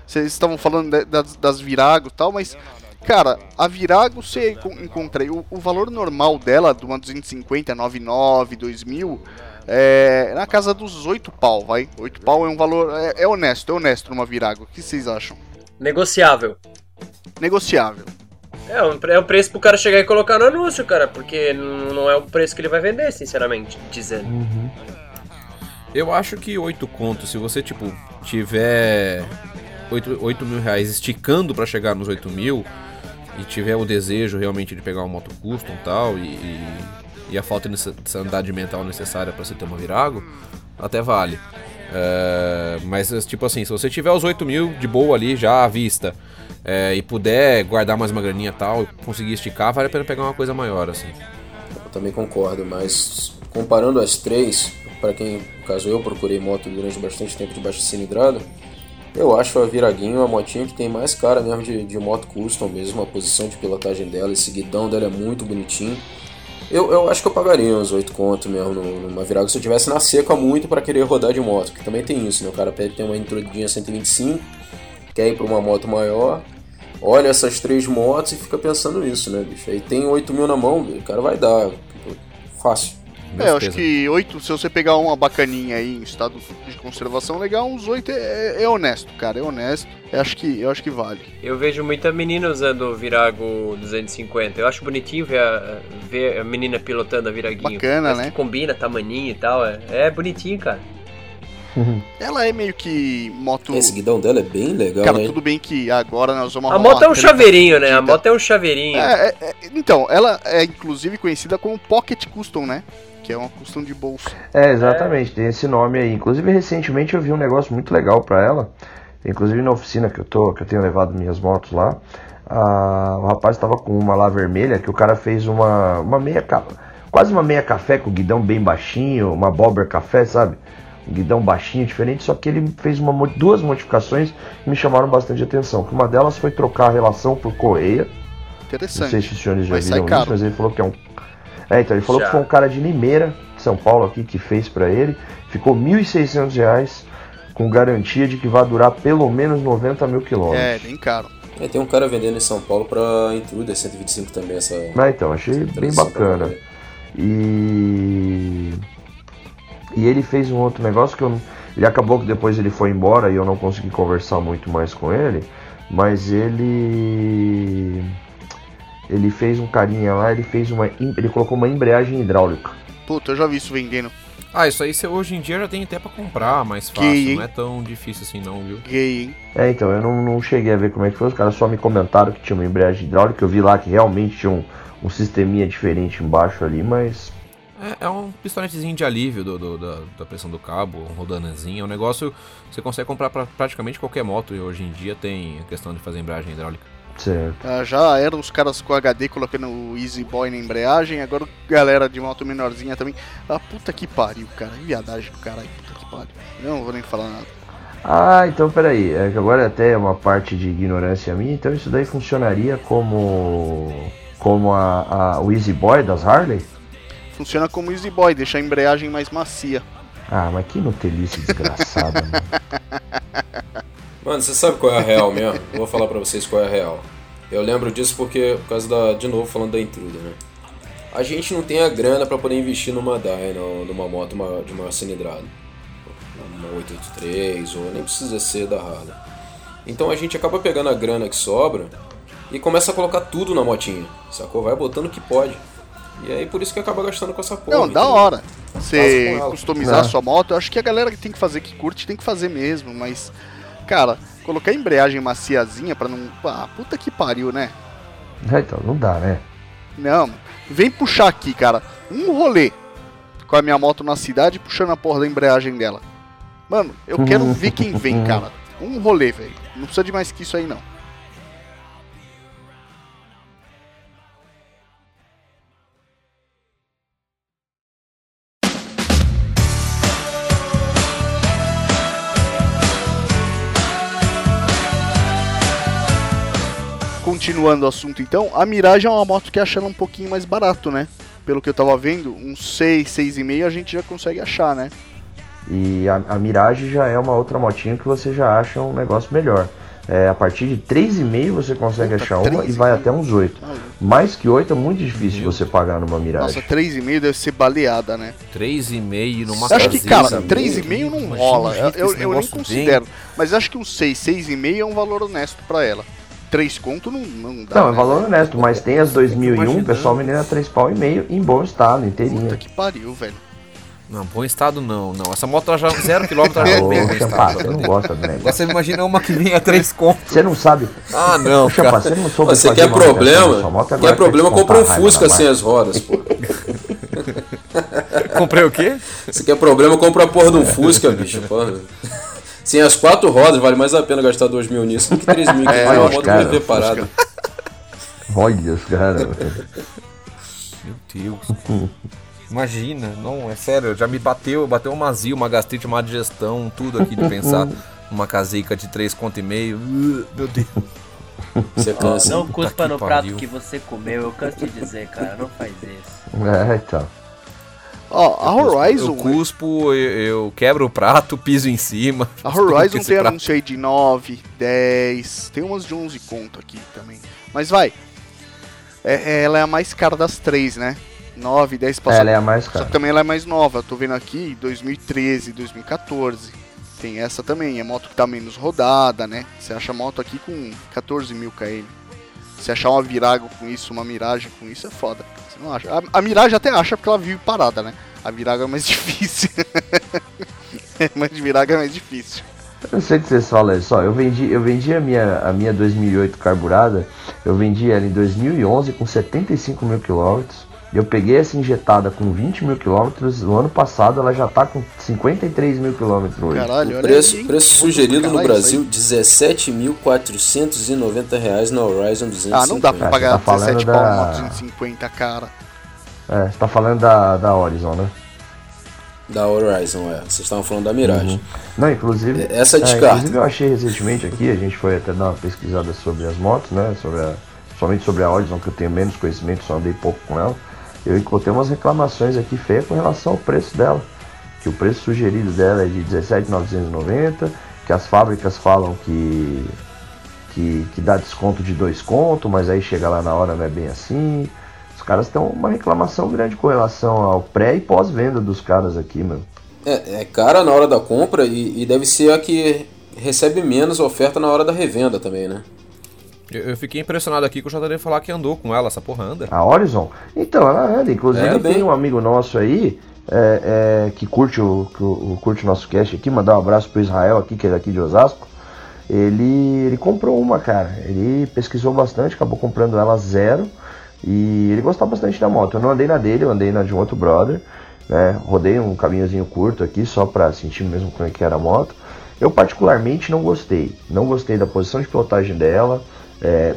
Speaker 1: Vocês estavam falando das, das Virago e tal, mas, cara, a Virago você encon- encontra aí, o, o valor normal dela, de uma 250, 99, 2000, é na casa dos 8 pau, vai. 8 pau é um valor, é, é honesto, é honesto numa Virago. O que vocês acham?
Speaker 2: Negociável.
Speaker 1: Negociável.
Speaker 2: É um, é um preço pro cara chegar e colocar no anúncio, cara, porque não é o preço que ele vai vender, sinceramente, dizendo.
Speaker 5: Eu acho que 8 contos, se você, tipo, tiver 8, 8 mil reais esticando pra chegar nos 8 mil e tiver o desejo realmente de pegar uma moto custom tal, e, e, e a falta de sanidade mental necessária pra você ter uma Virago, até vale. É, mas, tipo assim, se você tiver os 8 mil de boa ali já à vista é, e puder guardar mais uma graninha tal, conseguir esticar, vale a pena pegar uma coisa maior, assim.
Speaker 3: Eu também concordo, mas comparando as três, para quem, no caso eu, procurei moto durante bastante tempo de baixa cilindrada, eu acho a Viraguinho a motinha que tem mais cara mesmo de, de moto custom mesmo, a posição de pilotagem dela, esse guidão dela é muito bonitinho. Eu, eu acho que eu pagaria uns 8 conto mesmo numa Virago se eu tivesse na seca muito para querer rodar de moto, que também tem isso, né? O cara pede ter uma introdinha 125, quer ir para uma moto maior, olha essas três motos e fica pensando nisso, né, bicho? Aí tem 8 mil na mão, o cara vai dar. Fácil.
Speaker 1: É, eu acho que 8, se você pegar uma bacaninha aí em estado de conservação legal, uns 8 é, é honesto, cara, é honesto. Eu acho que, eu acho que vale.
Speaker 2: Eu vejo muita menina usando o Virago 250. Eu acho bonitinho ver a, ver a menina pilotando a Viraguinho.
Speaker 1: Bacana,
Speaker 2: Parece
Speaker 1: né?
Speaker 2: que combina, tamaninho e tal. É, é bonitinho, cara.
Speaker 1: Ela é meio que moto.
Speaker 3: Esse guidão dela é bem legal,
Speaker 1: Cara,
Speaker 3: né?
Speaker 1: tudo bem que agora nós vamos
Speaker 2: A
Speaker 1: arrumar
Speaker 2: moto é um chaveirinho, né? A moto é um chaveirinho.
Speaker 1: É, é, é, então, ela é inclusive conhecida como Pocket Custom, né? Que é uma custom de bolso.
Speaker 4: É, exatamente, tem esse nome aí. Inclusive, recentemente eu vi um negócio muito legal pra ela. Inclusive na oficina que eu tô, que eu tenho levado minhas motos lá. a- o rapaz estava com uma lá vermelha que o cara fez uma, uma meia capa. Quase uma meia café com o guidão bem baixinho, uma bobber café, sabe? Um guidão baixinho, diferente, só que ele fez uma, duas modificações que me chamaram bastante atenção. Que uma delas foi trocar a relação por correia. Não
Speaker 1: Interessante.
Speaker 4: sei se os senhores já
Speaker 1: Mas
Speaker 4: viram isso, mas ele falou que é um. É, então ele falou
Speaker 2: Já.
Speaker 4: que foi um cara de Limeira, de São Paulo aqui, que fez pra ele. Ficou 1.600 reais, com garantia de que vai durar pelo menos 90 mil quilômetros.
Speaker 1: É, bem caro.
Speaker 3: É, tem um cara vendendo em São Paulo pra Intruder 125 também, essa.
Speaker 4: Ah, então, achei bem bacana. E. E ele fez um outro negócio que eu. Ele acabou que depois ele foi embora e eu não consegui conversar muito mais com ele. Mas ele. Ele fez um carinha lá, ele fez uma. Ele colocou uma embreagem hidráulica.
Speaker 1: Puta, eu já vi isso vendendo.
Speaker 5: Ah, isso aí hoje em dia já tem até pra comprar, mais fácil.
Speaker 1: hein?
Speaker 5: não é tão difícil assim não, viu?
Speaker 1: Gay, hein?
Speaker 4: É, então, eu não, não cheguei a ver como é que foi. Os caras só me comentaram que tinha uma embreagem hidráulica. Eu vi lá que realmente tinha um, um sisteminha diferente embaixo ali, mas.
Speaker 5: É, é um pistoletezinho de alívio do, do- da, da pressão do cabo, um rodanazinho. É um negócio que você consegue comprar pra praticamente qualquer moto e hoje em dia tem a questão de fazer embreagem hidráulica.
Speaker 4: Certo.
Speaker 1: Ah, já eram os caras com HD colocando o Easy Boy na embreagem, agora galera de moto menorzinha também. Ah, puta que pariu, cara. Que Viadagem do caralho, puta que pariu. Eu não vou nem falar nada.
Speaker 4: Ah, então peraí. É que agora até é uma parte de ignorância minha. Então isso daí funcionaria como. Como a, a- o Easy Boy das Harley?
Speaker 1: Funciona como Easy Boy, deixa a embreagem mais macia.
Speaker 4: Ah, mas que nutelice desgraçada, mano.
Speaker 3: Mano, você sabe qual é a real mesmo? Eu vou falar pra vocês qual é a real. Eu lembro disso porque, por causa da. De novo, falando da Intruder, né? A gente não tem a grana pra poder investir numa Dyno, numa moto de maior cilindrada. Uma 883, ou nem precisa ser da Harley. Então a gente acaba pegando a grana que sobra e começa a colocar tudo na motinha, sacou? Vai botando o que pode. E aí por isso que acaba gastando com essa porra.
Speaker 1: Não, da hora. Você customizar a
Speaker 4: É.
Speaker 1: sua moto, eu acho que a galera que tem que fazer, que curte, tem que fazer mesmo, mas. Cara, colocar embreagem maciazinha pra não. Ah, puta que pariu, né?
Speaker 4: É, então, não dá, né?
Speaker 1: Não, vem puxar aqui, cara. Um rolê com a minha moto na cidade puxando a porra da embreagem dela. Mano, eu quero ver quem vem, cara. Um rolê, velho. Não precisa de mais que isso aí, não. Continuando o assunto então, a Mirage é uma moto que acha ela um pouquinho mais barato, né? Pelo que eu tava vendo, uns 6, 6,5 a gente já consegue achar, né?
Speaker 4: E a, a Mirage já é uma outra motinha que você já acha um negócio melhor. É, a partir de 3,5 você consegue
Speaker 1: Puta,
Speaker 4: achar uma e
Speaker 1: 3,5?
Speaker 4: vai até uns 8.
Speaker 1: Tá louco.
Speaker 4: Mais que 8 é muito difícil você pagar numa Mirage.
Speaker 1: Nossa, 3,5 deve ser baleada, né?
Speaker 5: 3,5 numa
Speaker 1: acho que, cara,
Speaker 5: sabe?
Speaker 1: 3,5 não rola. Eu, eu, eu nem considero. Mas acho que um 6, 6,5 é um valor honesto pra ela. 3 conto não, não dá.
Speaker 4: Não, é
Speaker 1: né?
Speaker 4: valor honesto, mas tem as 2001, o pessoal vendendo a 3 pau e meio em bom estado, inteirinha.
Speaker 1: Puta que pariu, velho.
Speaker 5: Não, bom estado não, não. Essa moto já zero quilômetro já bom
Speaker 4: Champá,
Speaker 5: estado.
Speaker 4: você não gosta do negócio.
Speaker 5: você imagina uma que vem a 3 contos.
Speaker 4: Você não sabe.
Speaker 5: Ah, não,
Speaker 4: Champá,
Speaker 5: cara.
Speaker 4: você não soube
Speaker 3: Você
Speaker 4: fazer
Speaker 3: quer problema? Quer problema, compra um Fusca sem as rodas, pô.
Speaker 5: Comprei o quê?
Speaker 3: Você quer problema, compra a porra de um Fusca, bicho. Porra. Sem as quatro rodas, vale mais a pena gastar 2 mil nisso do que 3 mil, que
Speaker 1: É,
Speaker 3: uma moto
Speaker 4: cara,
Speaker 3: muito parada.
Speaker 4: Olha os caras.
Speaker 5: Meu Deus. Imagina, não, é sério, já me bateu, bateu uma azia, uma gastrite, uma digestão, tudo aqui de pensar numa caseica de 3 conto e meio. Uh, Meu Deus.
Speaker 3: Você cansa.
Speaker 6: Não cuspa no
Speaker 5: pariu.
Speaker 6: prato que você comeu, eu canso de dizer, cara, não faz isso.
Speaker 4: É, então.
Speaker 1: Ó, a Horizon.
Speaker 5: Eu cuspo, eu, eu quebro o prato, piso em cima.
Speaker 1: A Horizon tem
Speaker 5: prato.
Speaker 1: anúncio aí de 9, 10, tem umas de 11 conto aqui também. Mas vai. É- ela é a mais cara das três, né? 9, 10
Speaker 4: É,
Speaker 1: passou.
Speaker 4: ela é a mais
Speaker 1: Só
Speaker 4: cara.
Speaker 1: que também ela é mais nova. Eu tô vendo aqui 2013, 2014. Tem essa também. É moto que tá menos rodada, né? Você acha moto aqui com 14 mil km. Se achar uma Virago com isso, uma Mirage com isso, é foda. Não acha? A, a Mirage até acha porque ela vive parada, né? A Virago é mais difícil. Mas Virago é mais difícil.
Speaker 4: Eu sei que vocês falam isso. Eu vendi, eu vendi a minha, a minha 2008 carburada, eu vendi ela em 2011 com 75 mil quilômetros. Eu peguei essa injetada com 20 mil quilômetros. No ano passado ela já tá com 53 mil quilômetros hoje.
Speaker 1: Caralho, olha
Speaker 3: Preço,
Speaker 1: aí,
Speaker 3: preço sugerido
Speaker 1: caralho
Speaker 3: no Brasil,
Speaker 1: isso
Speaker 3: 17.490 reais na Horizon 250.
Speaker 1: aí. Ah, não dá pra
Speaker 4: É,
Speaker 1: pagar
Speaker 4: você tá falando
Speaker 1: 17 pau
Speaker 4: da-
Speaker 1: uma 250, cara.
Speaker 4: É, você tá falando da, da Horizon, né?
Speaker 3: Da Horizon, é. Vocês estavam falando da Mirage.
Speaker 4: Não, inclusive.
Speaker 3: Essa
Speaker 4: é,
Speaker 3: descarta.
Speaker 4: inclusive eu achei recentemente aqui, a gente foi até dar uma pesquisada sobre as motos, né? Sobre a, somente sobre a Horizon, que eu tenho menos conhecimento, só andei pouco com ela. Eu encontrei umas reclamações aqui feias com relação ao preço dela. Que o preço sugerido dela é de R$17,990, que as fábricas falam que que, que dá desconto de dois contos, mas aí chega lá na hora não é bem assim. Os caras estão uma reclamação grande com relação ao pré e pós-venda dos caras aqui, mano.
Speaker 3: É, é cara na hora da compra e, e deve ser a que recebe menos oferta na hora da revenda também, né?
Speaker 5: Eu, eu fiquei impressionado aqui com o JD falar que andou com ela, essa porra anda.
Speaker 4: A Horizon? Então, ela anda. Inclusive
Speaker 3: É,
Speaker 4: tem um amigo nosso aí é, é, que curte o, que o- curte o nosso cast aqui, mandar um abraço pro Israel aqui, que é daqui de Osasco. Ele, ele comprou uma, cara. Ele pesquisou bastante, acabou comprando ela zero. E ele gostava bastante da moto. Eu não andei na dele, eu andei na de um outro brother. Né? Rodei um caminhozinho curto aqui, só pra sentir mesmo como é que era a moto. Eu particularmente não gostei. Não gostei da posição de pilotagem dela. É,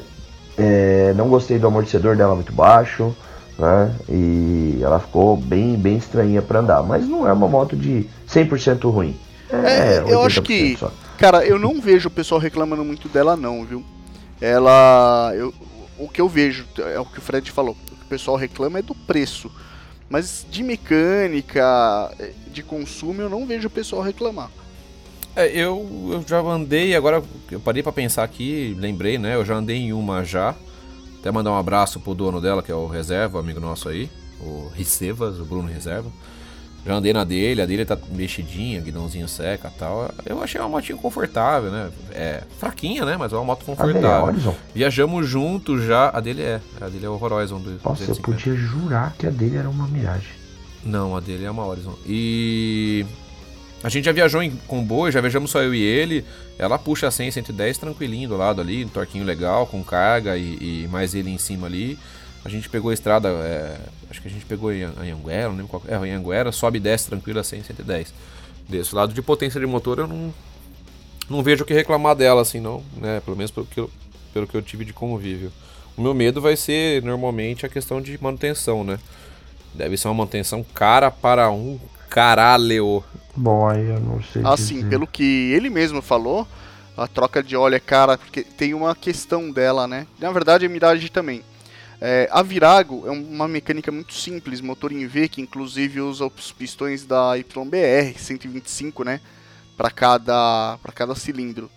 Speaker 4: é, não gostei do amortecedor dela muito baixo. Né? E ela ficou bem, bem estranha pra andar. Mas não é uma moto de 100% ruim.
Speaker 1: É, eu acho
Speaker 4: 80%
Speaker 1: que-
Speaker 4: só.
Speaker 1: Cara, eu não vejo o pessoal reclamando muito dela não, viu? Ela. Eu, o que eu vejo, é o que o Fred falou. O que o pessoal reclama é do preço. Mas de mecânica, de consumo, eu não vejo o pessoal reclamar.
Speaker 5: É, eu, eu já andei, agora eu parei pra pensar aqui, lembrei, né? Eu já andei em uma já. Até mandar um abraço pro dono dela, que é o Reserva, amigo nosso aí, o Ricevas, o Bruno Reserva. Já andei na dele, a dele tá mexidinha, guidãozinho seca e tal. Eu achei uma motinha confortável, né? É fraquinha, né? Mas é uma moto
Speaker 4: A dele é
Speaker 5: confortável.
Speaker 4: Horizon?
Speaker 5: Viajamos juntos já. A dele é. A dele é o Horizon do
Speaker 4: Nossa, eu
Speaker 5: 250.
Speaker 4: podia jurar que a dele era uma Mirage.
Speaker 5: Não, a dele é uma Horizon. E a gente já viajou em comboio, já viajamos só eu e ele. Ela puxa 100, 110 tranquilinho do lado ali, um torquinho legal, com carga e, e mais ele em cima ali. A gente pegou a estrada, é, acho que a gente pegou em Anhanguera, não lembro qual. É, Anhanguera, sobe e desce tranquilo a 100, 110. Desse lado de potência de motor eu não, não vejo o que reclamar dela assim, não, né? Pelo menos pelo que eu, pelo que eu tive de convívio. O meu medo vai ser normalmente a questão de manutenção, né? Deve ser uma manutenção cara para um caralho.
Speaker 4: Bom, aí eu não sei
Speaker 1: Assim,
Speaker 4: dizer.
Speaker 1: pelo que ele mesmo falou, a troca de óleo é cara, porque tem uma questão dela, né? Na verdade, a Mirage também. É, a Virago é uma mecânica muito simples, motor em V, que inclusive usa os pistões da YBR 125, né? Para cada, pra cada cilindro.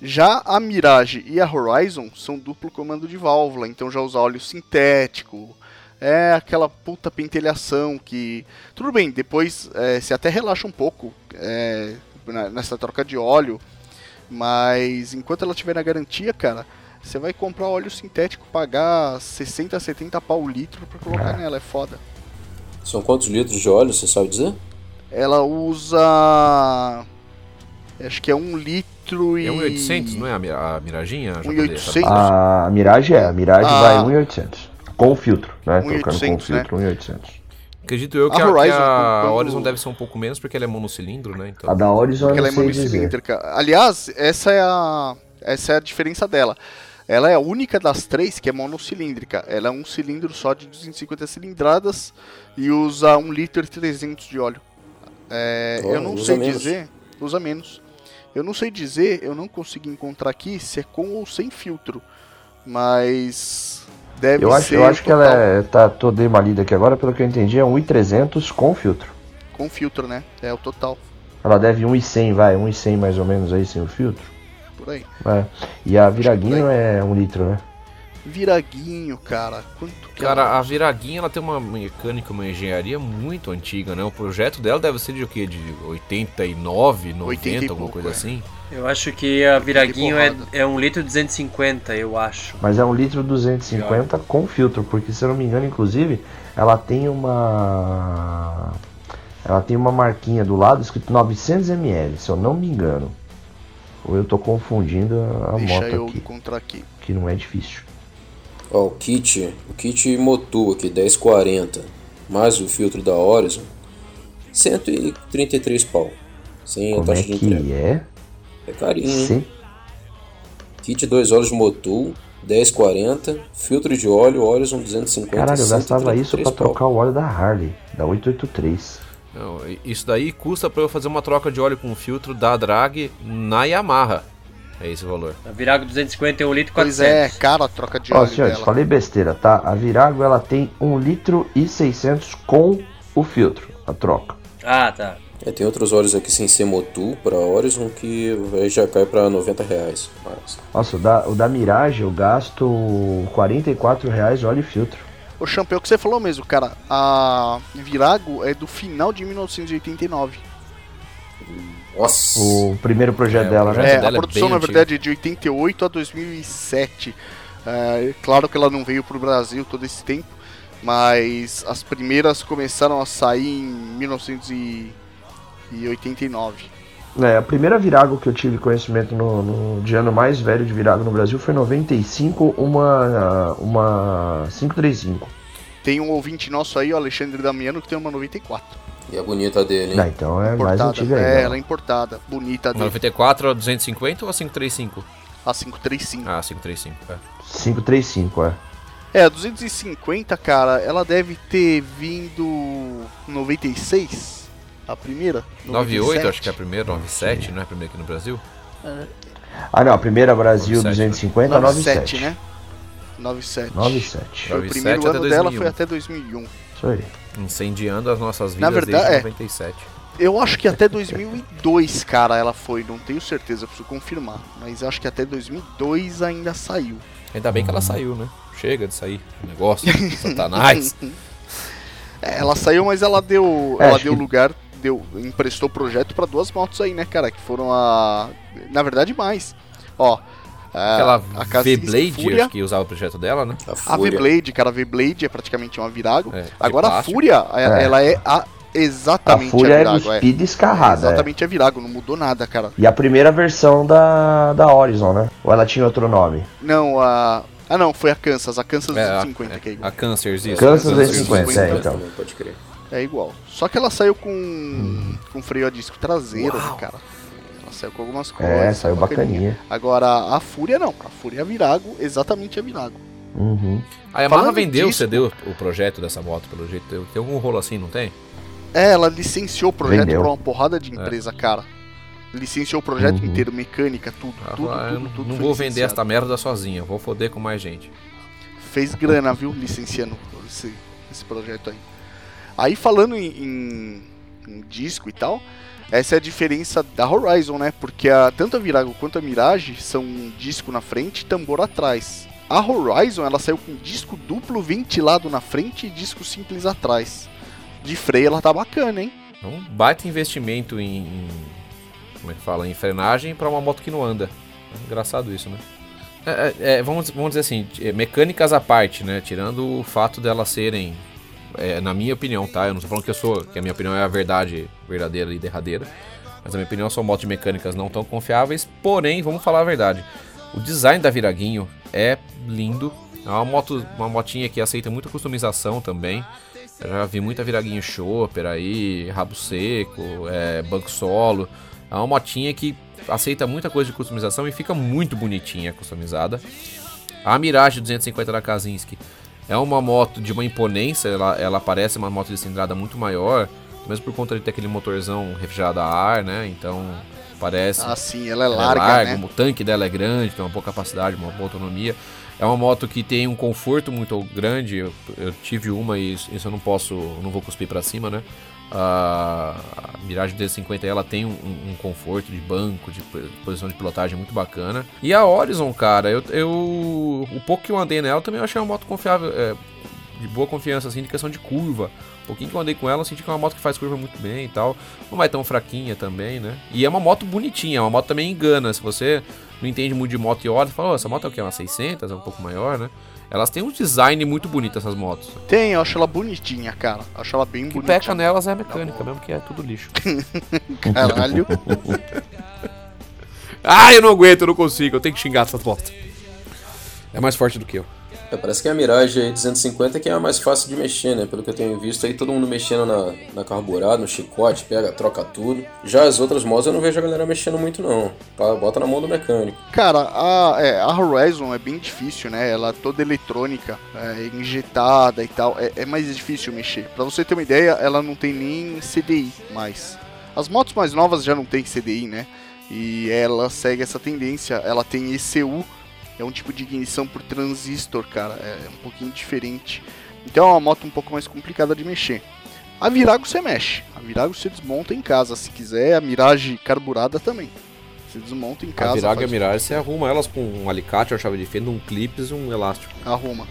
Speaker 1: Já a Mirage e a Horizon são duplo comando de válvula, então já usa óleo sintético. É aquela puta pentelhação que. Tudo bem, depois é, você até relaxa um pouco é, nessa troca de óleo, mas enquanto ela estiver na garantia, cara, você vai comprar óleo sintético, pagar 60, 70 pau o litro pra colocar nela, é foda.
Speaker 3: São quantos litros de óleo, você sabe dizer?
Speaker 1: Ela usa. Acho que é um litro e.
Speaker 5: É 1.800, não é a, a Miraginha? JD?
Speaker 1: 1.800?
Speaker 4: A Mirage é, a Mirage
Speaker 1: Ah.
Speaker 4: vai 1.800. Com o filtro, né? Trocando com o
Speaker 1: 1.800, né?
Speaker 4: filtro, 1.800.
Speaker 5: Acredito eu que
Speaker 1: A
Speaker 5: a, que
Speaker 1: Horizon,
Speaker 5: a
Speaker 1: quando-
Speaker 5: Horizon deve ser um pouco menos porque ela é monocilindro, né? Então,
Speaker 4: A da Horizon
Speaker 1: Porque ela é monocilíndrica. Aliás, essa é a essa é a diferença dela. Ela é a única das três que é monocilíndrica. Ela é um cilindro só de 250 cilindradas e usa 1 litro e 300 de óleo. É,
Speaker 3: Oh,
Speaker 1: eu não sei
Speaker 3: menos.
Speaker 1: dizer, usa menos. Eu não sei dizer, eu não consegui encontrar aqui se é com ou sem filtro, mas deve
Speaker 4: Eu acho,
Speaker 1: ser
Speaker 4: eu acho que ela é. Tá, tô dei uma lida aqui agora, pelo que eu entendi, é 1.300 com filtro.
Speaker 1: com filtro, né? É o total,
Speaker 4: Ela deve 1.100, vai, 1.100 mais ou menos aí sem o filtro.
Speaker 1: por aí.
Speaker 4: É. E a Viraguinho é 1 litro, né?
Speaker 1: Viraguinho, cara. Quanto que
Speaker 5: Cara,
Speaker 1: ela-
Speaker 5: a Viraguinha ela tem uma mecânica, uma engenharia muito antiga, né? O projeto dela deve ser de o quê? De 89, 90,
Speaker 1: 80 e
Speaker 5: alguma
Speaker 1: pouco,
Speaker 5: coisa
Speaker 1: é.
Speaker 5: assim?
Speaker 2: Eu acho que a Viraguinho é, é um litro e 250, eu acho.
Speaker 4: Mas é um litro 250 com filtro, porque se eu não me engano, inclusive, ela tem uma. Ela tem uma marquinha do lado escrito 900ml, se eu não me engano. Ou eu tô confundindo a
Speaker 1: Deixa
Speaker 4: moto
Speaker 1: eu
Speaker 4: aqui,
Speaker 1: encontrar aqui.
Speaker 4: que não é difícil.
Speaker 3: Ó, o kit, o kit Motu aqui, 1040, mais o filtro da Horizon, 133 pau. Sem a
Speaker 4: Como é
Speaker 3: taxa de entrega.
Speaker 4: que é?
Speaker 3: É carinho, hein?
Speaker 4: Sim.
Speaker 3: Kit 2 óleos Motu, 1040, filtro de óleo Horizon 250.
Speaker 4: Caralho, eu gastava isso
Speaker 3: 133
Speaker 4: pra
Speaker 3: pau.
Speaker 4: trocar o óleo da Harley, da 883.
Speaker 5: Não, isso daí custa pra eu fazer uma troca de óleo com filtro da Drag na Yamaha. É esse o valor.
Speaker 2: A Virago 250 é um litro e
Speaker 1: Pois
Speaker 2: 400.
Speaker 1: é, cara, a troca de
Speaker 4: Ó,
Speaker 1: óleo
Speaker 4: senhores,
Speaker 1: dela.
Speaker 4: falei besteira, tá? A Virago ela tem 1 litro e 600 com o filtro, a troca.
Speaker 2: Ah, tá.
Speaker 3: É, tem outros óleos aqui sem ser Motul para Horizon que já cai para 90 reais. Mas...
Speaker 4: Nossa, o da, o da Mirage eu gasto 44 reais óleo e filtro.
Speaker 1: O Champeu que você falou mesmo, cara. A Virago é do final de 1989.
Speaker 3: Nossa!
Speaker 4: O primeiro projeto
Speaker 5: É,
Speaker 4: dela,
Speaker 5: projeto
Speaker 4: né?
Speaker 1: É, a
Speaker 5: dela é
Speaker 1: produção,
Speaker 5: bem
Speaker 1: na
Speaker 5: antiga.
Speaker 1: verdade, é de 88 a 2007. É, claro que ela não veio pro Brasil todo esse tempo, mas as primeiras começaram a sair em 1989.
Speaker 4: É, a primeira Virago que eu tive conhecimento no, no de ano mais velho de Virago no Brasil foi em 95, uma, uma 535.
Speaker 1: Tem um ouvinte nosso aí, o Alexandre Damiano, que tem uma 94.
Speaker 3: E a bonita dele, hein?
Speaker 4: Ah, então é mais
Speaker 1: Importada.
Speaker 4: antiga
Speaker 1: é,
Speaker 4: ainda.
Speaker 1: ela é importada. Bonita
Speaker 5: A
Speaker 1: dele.
Speaker 5: 94 a 250 ou a 535?
Speaker 1: A 535.
Speaker 5: Ah, 535. É.
Speaker 4: 535, é.
Speaker 1: É, a 250, cara, ela deve ter vindo 96, a primeira.
Speaker 5: 98,
Speaker 1: 97.
Speaker 5: acho que é a primeira, 97, não é a primeira aqui no Brasil?
Speaker 4: Ah, não, a primeira Brasil
Speaker 5: 97,
Speaker 4: 250,
Speaker 1: 97,
Speaker 4: 97.
Speaker 1: né? 97.
Speaker 4: 97.
Speaker 1: Foi o
Speaker 5: 97
Speaker 1: primeiro
Speaker 5: até
Speaker 1: ano dela
Speaker 5: 2001.
Speaker 1: foi até 2001.
Speaker 4: Isso aí.
Speaker 5: Incendiando as nossas
Speaker 1: Na
Speaker 5: vidas
Speaker 1: verdade,
Speaker 5: desde
Speaker 1: é.
Speaker 5: 97.
Speaker 1: Eu acho que até 2002, cara, ela foi. Não tenho certeza, preciso confirmar. Mas acho que até 2002 ainda saiu.
Speaker 5: Ainda bem que ela saiu, né? Chega de sair. O negócio, satanás.
Speaker 1: É, ela saiu, mas ela deu,
Speaker 4: É,
Speaker 1: ela deu
Speaker 4: que-
Speaker 1: lugar, deu, emprestou projeto pra duas motos aí, né, cara? Que foram a, na verdade mais. Ó,
Speaker 5: Aquela
Speaker 1: a
Speaker 5: V-Blade,
Speaker 1: Fúria,
Speaker 5: acho que usava o projeto dela, né?
Speaker 3: A
Speaker 1: a
Speaker 3: Fúria.
Speaker 1: V-Blade, cara, a V-Blade é praticamente uma Virago.
Speaker 5: É,
Speaker 1: Agora a. Fúria, a-
Speaker 4: É.
Speaker 1: ela é a
Speaker 4: A
Speaker 1: exatamente
Speaker 4: Fúria
Speaker 1: a
Speaker 4: é
Speaker 1: Virago, é.
Speaker 4: cuspida e escarrada. é.
Speaker 1: Exatamente a Virago, não mudou nada, cara.
Speaker 4: E a primeira versão da, da Horizon, né? Ou ela tinha outro nome?
Speaker 1: Não, a Ah, não, foi a Kansas, a Kansas
Speaker 5: É, a,
Speaker 1: 250 que é igual.
Speaker 5: a Cancers, isso.
Speaker 4: Kansas
Speaker 5: a
Speaker 4: 250,
Speaker 1: 250,
Speaker 4: é, então.
Speaker 3: Pode crer.
Speaker 1: É igual. Só que ela saiu com com freio a disco traseiro, né, cara. Saiu com algumas coisas.
Speaker 4: É, saiu
Speaker 1: bacaninha.
Speaker 4: bacaninha.
Speaker 1: Agora, a Fúria não. A Fúria é a Virago, exatamente a Virago.
Speaker 4: Uhum.
Speaker 5: A Yamaha
Speaker 1: Falando
Speaker 5: vendeu,
Speaker 1: disso-
Speaker 5: cedeu o projeto dessa moto, pelo jeito. Tem- algum rolo assim, não tem?
Speaker 1: É, ela licenciou o projeto
Speaker 4: Vendeu.
Speaker 1: pra uma porrada de empresa, cara. Licenciou o projeto
Speaker 4: Uhum.
Speaker 1: inteiro, mecânica, tudo, tudo,
Speaker 5: "Ah,
Speaker 1: tudo,
Speaker 5: não,
Speaker 1: tudo.
Speaker 5: não vou vender
Speaker 1: licenciado.
Speaker 5: esta merda sozinha, vou foder com mais gente.
Speaker 1: Fez grana, viu, licenciando esse, esse projeto aí. Aí falando em, em- em disco e tal, essa é a diferença da Horizon, né? Porque a, tanto a Virago quanto a Mirage são um disco na frente e tambor atrás. A Horizon, ela saiu com disco duplo ventilado na frente e disco simples atrás. De freio ela tá bacana, hein?
Speaker 5: É um baita investimento em, em- Como é que fala? Em frenagem pra uma moto que não anda. É engraçado isso, né? É, é, é, vamos, vamos dizer assim, é, mecânicas à parte, né? Tirando o fato delas serem. É, na minha opinião, tá? Eu não tô falando que eu sou. que a minha opinião é a verdade verdadeira e derradeira. Mas na minha opinião são motos mecânicas não tão confiáveis. Porém, vamos falar a verdade. O design da Viraguinho é lindo. É uma moto, uma motinha que aceita muita customização também. Eu já vi muita Viraguinho Chopper aí, rabo seco, é, banco solo. É uma motinha que aceita muita coisa de customização e fica muito bonitinha customizada. A Mirage 250 da Kazinski é uma moto de uma imponência, ela, ela parece uma moto de cilindrada muito maior, mesmo por conta de ter aquele motorzão refrigerado a ar, né? Então parece
Speaker 1: Assim, ela é
Speaker 5: ela
Speaker 1: larga,
Speaker 5: é larga,
Speaker 1: né?
Speaker 5: o tanque dela é grande, tem uma boa capacidade, uma boa autonomia. É uma moto que tem um conforto muito grande. Eu, eu tive uma e isso isso eu não posso, não vou cuspir pra cima, né? A Mirage 250 ela tem um, um conforto de banco, de po- posição de pilotagem muito bacana. E a Horizon, cara, eu, eu o pouco que eu andei nela também eu achei uma moto confiável, é, de boa confiança assim, de questão de curva. Um pouquinho que eu andei com ela, eu senti que é uma moto que faz curva muito bem e tal. Não vai tão fraquinha também, né? E é uma moto bonitinha, é uma moto também engana. Se você não entende muito de moto e olha, fala, "Ô, essa moto é o quê? Uma 600? É um pouco maior, né? Elas têm um design muito bonito, essas motos.
Speaker 1: Tem, eu acho ela bonitinha, cara. Acho ela bem
Speaker 5: O que peca nelas é a mecânica mesmo, que é tudo lixo.
Speaker 1: Caralho.
Speaker 5: ah, eu não aguento, eu não consigo, eu tenho que xingar essas motos. É mais forte do que eu.
Speaker 3: É, parece que a Mirage aí 250 que é a mais fácil de mexer, né? Pelo que eu tenho visto aí, todo mundo mexendo na, na carburada, no chicote, pega, troca tudo. Já as outras motos eu não vejo a galera mexendo muito, não. Tá, Bota na mão do mecânico.
Speaker 1: Cara, a, é, a Horizon é bem difícil, né? Ela é toda eletrônica, é, injetada e tal. É, é mais difícil mexer. Pra você ter uma ideia, ela não tem nem CDI mais. As motos mais novas já não tem CDI, né? E ela segue essa tendência. Ela tem ECU, é um tipo de ignição por transistor, cara. É um pouquinho diferente. Então é uma moto um pouco mais complicada de mexer. A Virago você mexe. A Virago você desmonta em casa, se quiser. A Mirage carburada também. Você desmonta em casa.
Speaker 5: a Virago e a Mirage, você arruma elas com um alicate, uma chave de fenda, um clips e um elástico.
Speaker 1: Arruma.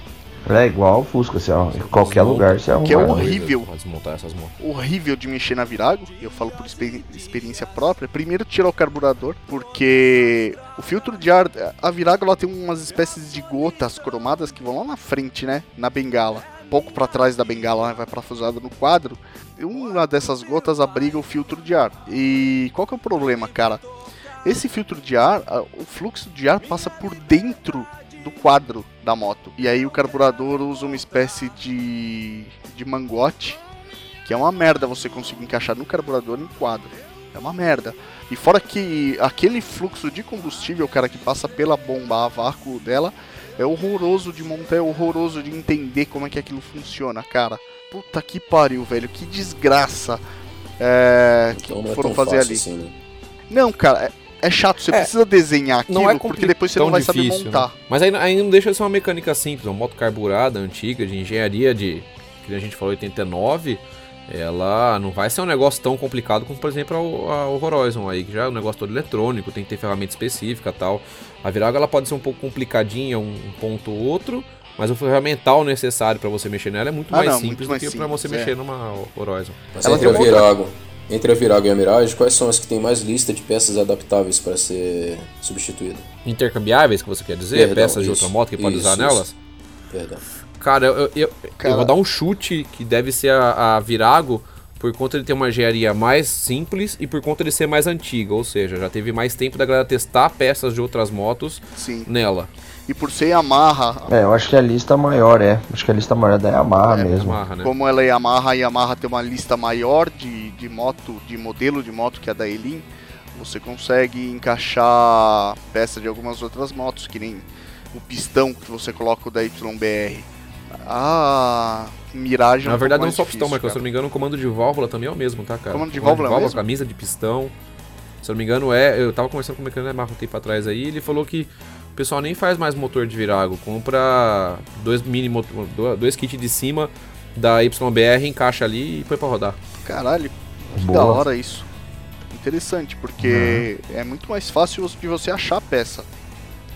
Speaker 4: É igual o Fusca, você, ó, em qualquer
Speaker 5: Desmonta.
Speaker 4: lugar você arruma.
Speaker 1: Que é horrível.
Speaker 5: Pra desmontar essas motos.
Speaker 1: horrível de mexer na Virago, eu falo por experi- experiência própria. Primeiro tirar o carburador, porque o filtro de ar, a Virago ela tem umas espécies de gotas cromadas que vão lá na frente, né, na bengala. Pouco para trás da bengala, né, vai parafusada no quadro. E uma dessas gotas abriga o filtro de ar. E qual que é o problema, cara? Esse filtro de ar, o fluxo de ar passa por dentro do quadro da moto. E aí o carburador usa uma espécie de, de mangote que é uma merda você conseguir encaixar no carburador em quadro. É uma merda. E fora que aquele fluxo de combustível, cara, que passa pela bomba a vácuo dela, é horroroso de montar, é horroroso de entender como é que aquilo funciona, cara. Puta que pariu, velho. Que desgraça. É, que
Speaker 3: Então é
Speaker 1: foram
Speaker 3: tão
Speaker 1: fazer ali.
Speaker 3: assim, né?
Speaker 1: Não, cara, é, chato. Você
Speaker 5: É,
Speaker 1: precisa desenhar aquilo,
Speaker 5: Não é
Speaker 1: porque depois você não vai
Speaker 5: difícil,
Speaker 1: saber montar.
Speaker 5: né? Mas aí, aí não deixa de ser uma mecânica simples, uma moto carburada, antiga, de engenharia de, que a gente falou, 89, ela não vai ser um negócio tão complicado como, por exemplo, a, a Horizon aí, que já é um negócio todo eletrônico, tem que ter ferramenta específica e tal. A Virago ela pode ser um pouco complicadinha, um, um ponto ou outro, mas o ferramental necessário para você mexer nela é muito
Speaker 1: Ah,
Speaker 5: mais
Speaker 1: não,
Speaker 5: simples
Speaker 1: muito
Speaker 5: do
Speaker 1: mais
Speaker 5: que para você
Speaker 1: é.
Speaker 5: mexer numa Horizon.
Speaker 3: Mas
Speaker 1: Ela tem outra-
Speaker 3: Virago, entre a Virago e a Mirage, quais são as que têm mais lista de peças adaptáveis para ser substituída?
Speaker 5: Intercambiáveis, que você quer dizer?
Speaker 3: Perdão,
Speaker 5: Peças de
Speaker 3: isso,
Speaker 5: outra moto que pode
Speaker 3: isso,
Speaker 5: usar
Speaker 3: isso.
Speaker 5: nelas?
Speaker 3: Perdão.
Speaker 5: Cara, eu, eu, eu-
Speaker 1: Cara-
Speaker 5: eu vou dar um chute que deve ser a, a Virago por conta de ter uma engenharia mais simples e por conta de ser mais antiga, ou seja, já teve mais tempo da galera testar peças de outras motos
Speaker 1: Sim.
Speaker 5: nela.
Speaker 1: E por ser Yamaha,
Speaker 4: É, eu acho que a lista maior é. Acho que a lista maior é da Yamaha mesmo.
Speaker 5: Yamaha, né?
Speaker 1: Como ela é Yamaha, a Yamaha tem uma lista maior de, de moto, de modelo de moto que a da Elin, você consegue encaixar peça de algumas outras motos, que nem o pistão que você coloca o da YBR. A Mirage é um
Speaker 5: Na verdade,
Speaker 1: pouco
Speaker 5: não só pistão, mas se eu não me engano, o comando de válvula também é o mesmo, tá, cara?
Speaker 1: Comando de válvula é o mesmo?
Speaker 5: camisa de pistão. Se eu não me engano, é. Eu tava conversando com o mecânico da Yamaha um tempo atrás aí, ele falou que o pessoal nem faz mais motor de Virago, compra dois mini motor, dois kits de cima da YBR, encaixa ali e põe pra rodar.
Speaker 1: Caralho, que
Speaker 4: Boa.
Speaker 1: da hora isso. Interessante, porque é muito mais fácil de você achar a peça.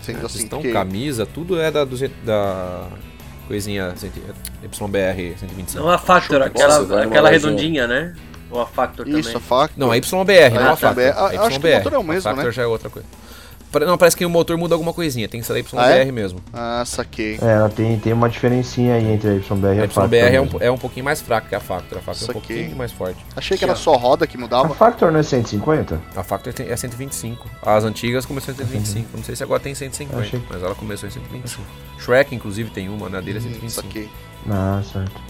Speaker 1: Sendo
Speaker 5: É,
Speaker 1: assim,
Speaker 5: pistão,
Speaker 1: porque...
Speaker 5: camisa, tudo é da, 200 da coisinha YBR 125.
Speaker 2: Não a Factor,
Speaker 3: Nossa,
Speaker 2: aquela,
Speaker 3: numa
Speaker 2: aquela redondinha, né? Ou a Factor
Speaker 1: Isso, a
Speaker 2: também.
Speaker 1: faca.
Speaker 5: Não, a YBR, não
Speaker 1: Ah,
Speaker 5: a Factor.
Speaker 1: também.
Speaker 5: A
Speaker 1: Ah, acho que o motor é o mesmo,
Speaker 5: a Factor
Speaker 1: né?
Speaker 5: já é outra coisa. Não, parece que o motor muda alguma coisinha, tem que ser da YBR
Speaker 1: Ah, é?
Speaker 5: mesmo.
Speaker 1: Ah, saquei.
Speaker 4: É, ela tem, tem uma diferencinha aí entre a YBR e
Speaker 5: A
Speaker 4: a Factor.
Speaker 5: YBR é um, é um pouquinho mais fraca que a Factor. A Factor é um
Speaker 1: Saquei.
Speaker 5: pouquinho mais forte.
Speaker 1: Achei que era só roda que
Speaker 4: A
Speaker 1: mudava.
Speaker 4: Factor não é 150?
Speaker 5: A Factor tem- é 125. As antigas começou em 125. Não sei se agora tem 150,
Speaker 4: Achei
Speaker 5: mas ela começou em 125. Shrek, inclusive, tem uma, né? Dele é 125.
Speaker 1: Saquei.
Speaker 4: Ah, certo.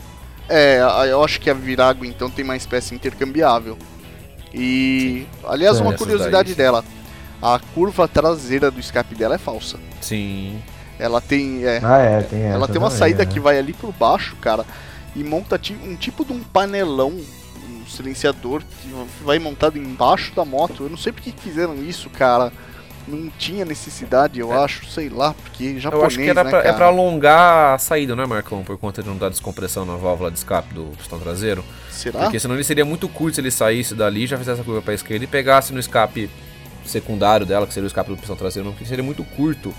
Speaker 1: É, a- eu acho que a Virago então tem mais peça intercambiável. E, aliás,
Speaker 4: É,
Speaker 1: uma curiosidade dela: a curva traseira do escape dela é falsa.
Speaker 5: Sim.
Speaker 1: Ela tem, é,
Speaker 4: Ah, é, tem
Speaker 1: ela tem uma
Speaker 4: também,
Speaker 1: saída
Speaker 4: né?
Speaker 1: que vai ali por baixo, cara, e monta ti- um tipo de um panelão, um silenciador que vai montado embaixo da moto. Eu não sei porque que fizeram isso, cara. Não tinha necessidade, eu acho, sei lá, porque japonês,
Speaker 5: Eu acho que era
Speaker 1: né,
Speaker 5: pra, é pra alongar a saída, não é, Marcão? Por conta de não dar descompressão na válvula de escape do pistão traseiro.
Speaker 1: Será?
Speaker 5: Porque senão ele seria muito curto se ele saísse dali, já fizesse a curva pra esquerda e pegasse no escape secundário dela, que seria o escape do pistão traseiro, porque seria muito curto.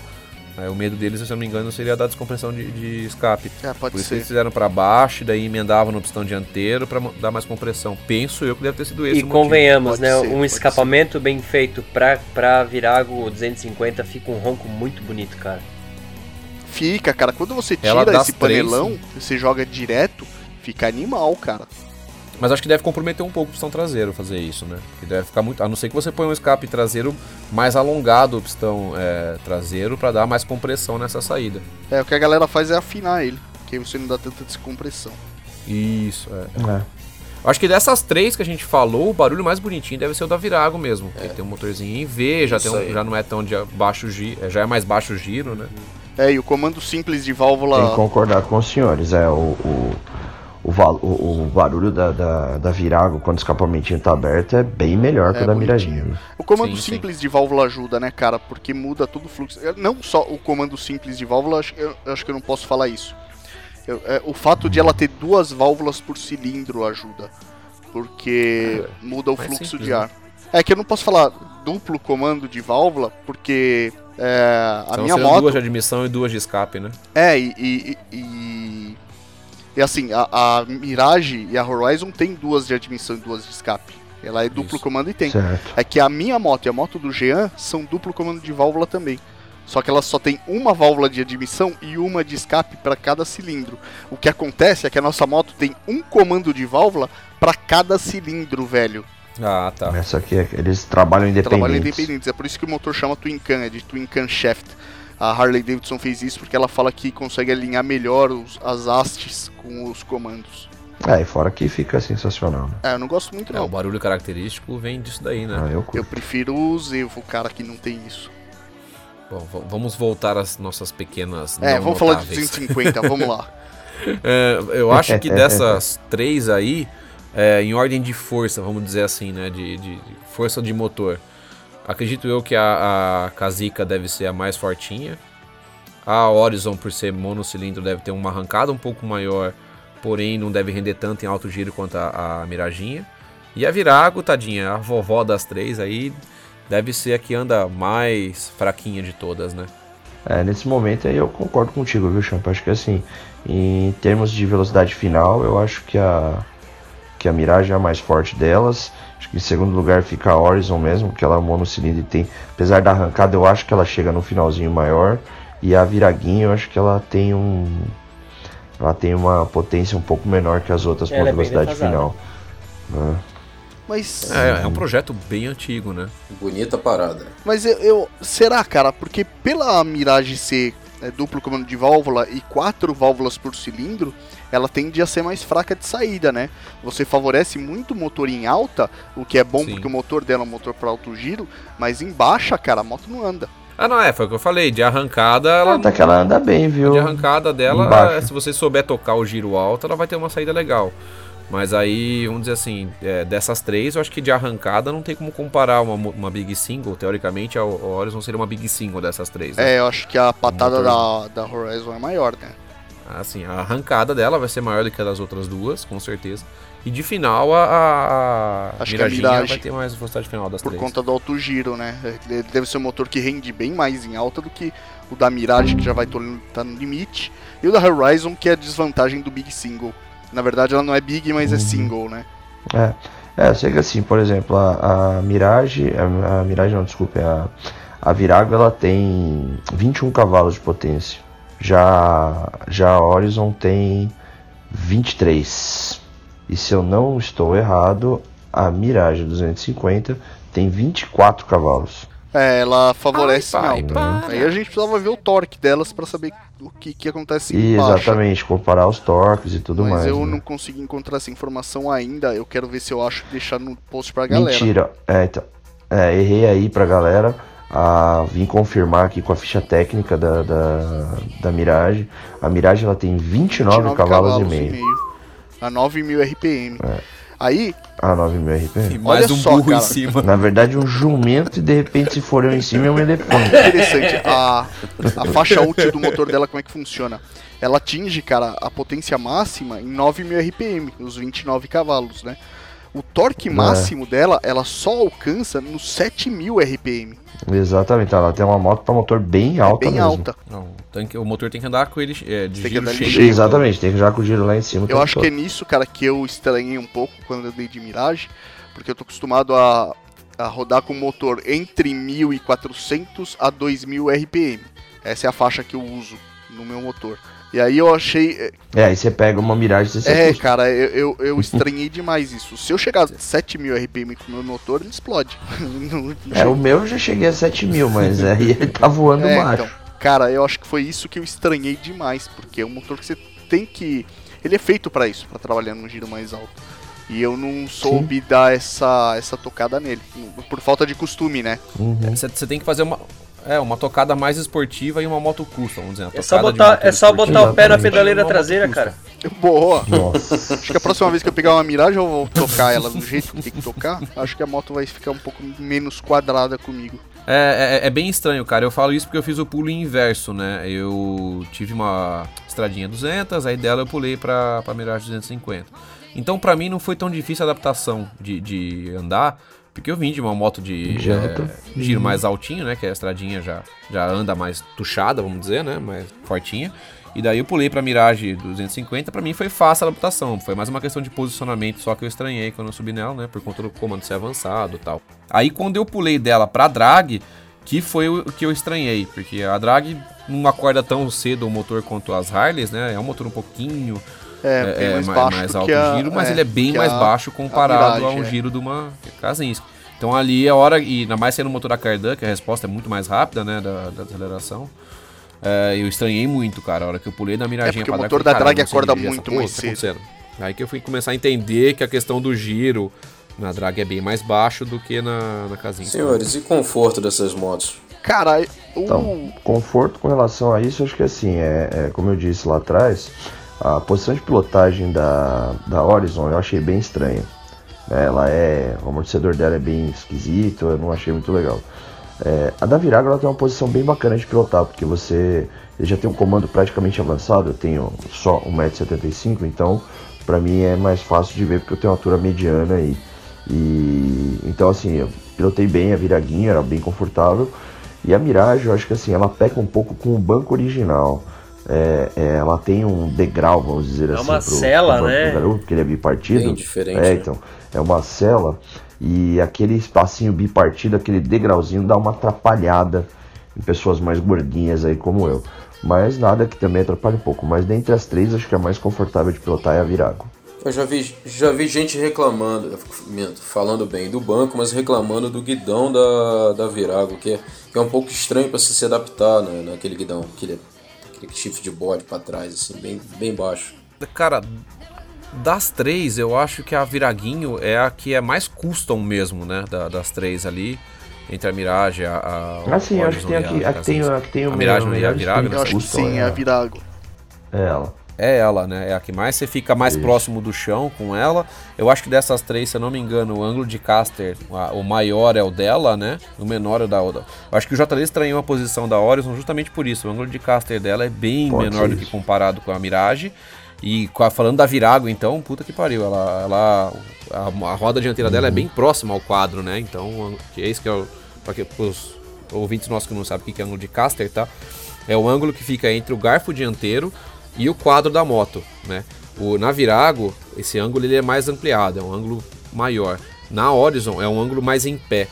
Speaker 5: Aí o medo deles, se eu não me engano, seria dar descompressão de, de escape.
Speaker 1: É, pode
Speaker 5: Por isso que
Speaker 1: ser.
Speaker 5: eles fizeram pra baixo e daí emendavam no pistão dianteiro pra mo- dar mais compressão. Penso eu que deve ter sido esse
Speaker 2: E convenhamos,
Speaker 1: Pode
Speaker 2: né?
Speaker 1: ser,
Speaker 2: um escapamento bem feito pra, pra Virago 250 fica um ronco muito bonito, cara.
Speaker 1: Fica, cara. Quando você tira esse
Speaker 5: três,
Speaker 1: panelão, você joga direto, fica animal, cara.
Speaker 5: Mas acho que deve comprometer um pouco o pistão traseiro fazer isso, né? Que deve ficar muito. A não ser que você ponha um escape traseiro mais alongado o pistão é, traseiro pra dar mais compressão nessa saída.
Speaker 1: É, o que a galera faz é afinar ele, que aí você não dá tanta descompressão.
Speaker 5: Isso, é.
Speaker 4: É.
Speaker 5: Acho que dessas três que a gente falou, o barulho mais bonitinho deve ser o da Virago mesmo. Que tem um motorzinho em V, já, tem um- já não é tão de baixo giro, já é mais baixo giro, né?
Speaker 1: É, e o comando simples de
Speaker 4: Tem que
Speaker 1: válvula.
Speaker 4: concordar com os senhores. É, o, o, o, o, o barulho da, da, da Virago quando o escapamentinho tá aberto é bem melhor que
Speaker 1: É
Speaker 4: o da
Speaker 1: bonitinho.
Speaker 4: Mirajinha.
Speaker 1: O comando
Speaker 5: Sim, sim.
Speaker 1: simples de válvula ajuda, né, cara? Porque muda todo o fluxo. Não só o comando simples de válvula, acho- eu, eu acho que eu não posso falar isso. Eu- é, o fato de ela ter duas válvulas por cilindro ajuda. Porque muda o fluxo
Speaker 5: simples,
Speaker 1: de
Speaker 5: né?
Speaker 1: ar. É que eu não posso falar duplo comando de válvula, porque é, a
Speaker 5: Então
Speaker 1: minha moto.
Speaker 5: duas de admissão e duas de escape, né?
Speaker 1: É, e. E, e, e assim, a, a Mirage e a Horizon tem duas de admissão e duas de escape. Ela é duplo
Speaker 5: Isso.
Speaker 1: comando e tem.
Speaker 4: Certo.
Speaker 1: É que a minha moto e a moto do Jean são duplo comando de válvula também. Só que elas só tem uma válvula de admissão e uma de escape para cada cilindro. O que acontece é que a nossa moto tem um comando de válvula para cada cilindro, velho.
Speaker 5: Ah, tá.
Speaker 4: Essa aqui, eles trabalham independentes.
Speaker 1: Trabalham independentes. É por isso que o motor chama Twin Cam, é de Twin Cam Shaft. A Harley Davidson fez isso porque ela fala que consegue alinhar melhor os- as hastes com os comandos.
Speaker 4: É, e fora que fica sensacional, né?
Speaker 1: É, eu não gosto muito
Speaker 5: É, o
Speaker 1: não.
Speaker 5: barulho característico vem disso daí, né?
Speaker 4: Ah, eu
Speaker 1: Eu prefiro o Zevo, o cara que não tem isso.
Speaker 5: Bom, vamos voltar às nossas pequenas.
Speaker 1: É, vamos falar de
Speaker 5: notáveis.
Speaker 1: 250, vamos lá.
Speaker 5: É, eu acho que dessas três aí, é, em ordem de força, vamos dizer assim, né? De, de- de força de motor. Acredito eu que a, a Kazica deve ser a mais fortinha. A Horizon, por ser monocilindro, deve ter uma arrancada um pouco maior, porém não deve render tanto em alto giro quanto a, a Miraginha. E a Virago, tadinha, a vovó das três aí, deve ser a que anda mais fraquinha de todas, né?
Speaker 4: É, nesse momento aí eu concordo contigo, viu, Champ? Acho que assim, em termos de velocidade final, eu acho que a, que a Mirage é a mais forte delas. Acho que em segundo lugar fica a Horizon mesmo, que ela é monocilindro e tem. Apesar da arrancada, eu acho que ela chega no finalzinho maior. E a Viraguinha, eu acho que ela tem um. Ela tem uma potência um pouco menor que as outras com
Speaker 2: é bem
Speaker 4: velocidade final. né?
Speaker 1: Mas,
Speaker 5: É, é um projeto bem antigo, né?
Speaker 3: Bonita parada.
Speaker 1: mas eu, eu- Será, cara? Porque pela Mirage ser é, duplo comando de válvula e quatro válvulas por cilindro, ela tende a ser mais fraca de saída, né? Você favorece muito o motor em alta, o que é bom
Speaker 5: Sim.
Speaker 1: porque o motor dela é um motor para alto giro, mas em baixa, cara, a moto não anda.
Speaker 5: Ah, não, é, foi o que eu falei. De arrancada, ela.
Speaker 4: Até que ela anda bem, viu?
Speaker 5: De arrancada dela,
Speaker 4: Embaixo.
Speaker 5: se você souber tocar o giro alto, ela vai ter uma saída legal. Mas aí, vamos dizer assim, é, dessas três, eu acho que de arrancada não tem como comparar uma, uma Big Single. Teoricamente, a Horizon seria uma Big Single dessas três. né?
Speaker 1: É, eu acho que a patada da, da Horizon é maior, né?
Speaker 5: Assim, a arrancada dela vai ser maior do que a das outras duas, com certeza. E de final, a, a, a
Speaker 1: Acho que a
Speaker 5: Miraginha
Speaker 1: Mirage,
Speaker 5: vai ter mais velocidade final das
Speaker 1: Por
Speaker 5: três.
Speaker 1: conta do alto giro, né? Ele deve ser um motor que rende bem mais em alta do que o da Mirage, que já vai estar no limite, e o da Horizon, que é a desvantagem do Big Single. Na verdade, ela não é Big, mas é
Speaker 4: Uhum.
Speaker 1: single, né?
Speaker 4: É, é, eu sei que assim, por exemplo, a, a Mirage, a, a Mirage não, desculpe, a, a Virago ela tem 21 cavalos de potência. Já, já a Horizon tem 23. E se eu não estou errado, a Mirage 250 tem 24 cavalos.
Speaker 1: É, ela favorece
Speaker 5: Ai, pai, para.
Speaker 1: Aí a gente precisava ver o torque delas pra saber o que, que acontece
Speaker 4: E exatamente, comparar os torques e tudo
Speaker 1: Mas
Speaker 4: mais.
Speaker 1: eu
Speaker 4: né?
Speaker 1: não consegui encontrar essa informação ainda. Eu quero ver se eu acho e deixar no post pra galera.
Speaker 4: Mentira. É, então, é, errei aí pra galera. Ah, vim confirmar aqui com a ficha técnica da, da, da Mirage. A Mirage ela tem 29,
Speaker 1: 29
Speaker 4: cavalos, e meio.
Speaker 1: A 9000 RPM. Aí,
Speaker 4: Ah, 9 mil
Speaker 5: E
Speaker 4: RPM.
Speaker 5: mais
Speaker 1: Olha
Speaker 5: um
Speaker 1: só,
Speaker 5: burro em
Speaker 1: cara.
Speaker 5: cima.
Speaker 4: Na verdade, um jumento e de repente se for eu em cima é um elefante.
Speaker 1: interessante, a, a faixa útil do motor dela, como é que funciona? Ela atinge, cara, a potência máxima em 9000 RPM, os 29 cavalos, né? O torque
Speaker 4: É.
Speaker 1: máximo dela, ela só alcança nos 7000 RPM.
Speaker 4: Exatamente, ela tem uma moto para motor bem alta
Speaker 1: bem
Speaker 4: mesmo.
Speaker 1: alta.
Speaker 5: Não, o, tanque- o motor tem que andar com ele é, de
Speaker 1: Tem que
Speaker 5: giro
Speaker 1: andar
Speaker 5: cheio.
Speaker 4: Exatamente, tem que já com o giro lá em cima.
Speaker 1: Eu acho que é
Speaker 4: todo.
Speaker 1: nisso, cara, que eu estranhei um pouco quando eu dei de Mirage, porque eu tô acostumado a, a rodar com motor entre 1400 a 2000 RPM. Essa é a faixa que eu uso no meu motor. E aí eu achei.
Speaker 4: É, aí você pega uma Mirage você
Speaker 1: É, cara, eu, eu, eu estranhei demais isso. Se eu chegar a 7000 RPM com o meu motor, ele explode. Não- não
Speaker 4: É, o meu eu já cheguei a 7 mil, mas aí ele tá voando
Speaker 1: É,
Speaker 4: baixo.
Speaker 1: então, cara, eu acho que foi isso que eu estranhei demais, porque é um motor que você tem que. Ele é feito pra isso, pra trabalhar num giro mais alto. E eu não soube dar essa, essa tocada nele, por falta de costume, né?
Speaker 4: Uhum.
Speaker 5: Você você tem que fazer uma, é, uma tocada mais esportiva e uma moto custom, vamos dizer.
Speaker 2: É só botar, é só
Speaker 5: esportiva
Speaker 2: botar o pé na pedaleira traseira, cara.
Speaker 1: Boa!
Speaker 4: Nossa.
Speaker 1: Acho que a próxima vez que eu pegar uma Mirage eu vou tocar ela do jeito que tem que tocar. Acho que a moto vai ficar um pouco menos quadrada comigo.
Speaker 5: É, é, é bem estranho, cara. Eu falo isso porque eu fiz o pulo inverso, né? Eu tive uma estradinha 200, aí dela eu pulei pra, pra Mirage 250. Então, pra mim, não foi tão difícil a adaptação de, de andar, porque eu vim de uma moto de é, giro mais altinho, né? Que a estradinha já, já anda mais tuchada, vamos dizer, né? Mais fortinha. E daí eu pulei pra Mirage 250, pra mim foi fácil a adaptação. Foi mais uma questão de posicionamento, só que eu estranhei quando eu subi nela, né? Por conta do comando ser avançado e tal. Aí quando eu pulei dela pra drag, que foi o que eu estranhei, porque a drag não acorda tão cedo o motor quanto as Harleys, né? É um motor um pouquinho
Speaker 1: É, bem
Speaker 5: é,
Speaker 1: mais
Speaker 5: ma-
Speaker 1: baixo
Speaker 5: mais alto
Speaker 1: que a,
Speaker 5: giro, mas
Speaker 1: é,
Speaker 5: ele é bem mais
Speaker 1: a-
Speaker 5: baixo comparado
Speaker 1: Mirage,
Speaker 5: a um
Speaker 1: é.
Speaker 5: giro de uma Kazinski. Então ali a hora, e ainda mais sendo o motor da Cardan, que a resposta é muito mais rápida, né, da, da aceleração. é, eu estranhei muito, cara, a hora que eu pulei da miradinha
Speaker 1: É, porque o
Speaker 5: pra
Speaker 1: motor da drag
Speaker 5: "Caralho, não sei
Speaker 1: acorda muito
Speaker 5: o que tá acontecendo?" Aí que eu fui começar a entender que a questão do giro na drag é bem mais baixo do que na, na Kazinski.
Speaker 3: Senhores, e conforto dessas motos?
Speaker 1: Cara, o.
Speaker 4: Então, conforto com relação a isso, acho que assim, é, é, como eu disse lá atrás, a posição de pilotagem da, da Horizon eu achei bem estranha. Ela é. O amortecedor dela é bem esquisito, eu não achei muito legal. É, a da Virago ela tem uma posição bem bacana de pilotar, porque você já tem um comando praticamente avançado, eu tenho só 1,75m, então pra mim é mais fácil de ver porque eu tenho uma altura mediana aí. E então assim, eu pilotei bem a Viraguinha, era bem confortável. E a Mirage, eu acho que assim, ela peca um pouco com o banco original. É, é, ela tem um degrau, vamos dizer
Speaker 2: É
Speaker 4: assim,
Speaker 2: uma cela,
Speaker 4: banco
Speaker 2: né?
Speaker 4: do garoto, porque ele é bipartido.
Speaker 3: Bem diferente,
Speaker 4: É,
Speaker 3: né?
Speaker 4: então, é uma cela. E aquele espacinho bipartido, aquele degrauzinho, dá uma atrapalhada em pessoas mais gordinhas aí como eu. Mas nada que também atrapalha um pouco. Mas dentre as três, acho que a mais confortável de pilotar é a Virago.
Speaker 3: Eu já vi, já vi gente reclamando, falando bem do banco, mas reclamando do guidão da, da Virago, que é, que é um pouco estranho para se se adaptar né, naquele guidão, aquele, aquele shift de bode para trás, assim, bem, bem baixo.
Speaker 5: Cara, das três, eu acho que a Viraguinho é a que é mais custom mesmo, né? da- das três ali. Entre a Mirage, a. a
Speaker 4: Ah, sim, eu acho que tem aqui,
Speaker 5: e a
Speaker 4: a que tem, a que tem o
Speaker 5: A Mirage ia
Speaker 4: melhor
Speaker 5: Virago,
Speaker 4: sprint
Speaker 1: Eu acho que
Speaker 4: custom,
Speaker 1: sim,
Speaker 4: é
Speaker 1: a
Speaker 4: a-
Speaker 1: Virago.
Speaker 4: Ela.
Speaker 5: É ela, né? É a que mais você fica mais
Speaker 4: Isso.
Speaker 5: próximo do chão com ela. Eu acho que dessas três, se eu não me engano, o ângulo de caster, a- o maior é o dela, né? O menor é o da outra. Eu acho que o JD estranhou a posição da Horizon justamente por isso. O ângulo de caster dela é bem
Speaker 4: Pode
Speaker 5: menor do que comparado com a Mirage. E com a- falando da Virago, então, puta que pariu. Ela, ela a, a roda dianteira dela é bem próxima ao quadro, né? Então, é isso que é o. Pra que, pros ouvintes nossos que não sabem o que é ângulo de caster, tá? É o ângulo que fica entre o garfo dianteiro e o quadro da moto, né? O, na Virago, esse ângulo ele é mais ampliado, é um ângulo maior. Na Horizon é um ângulo mais em pé.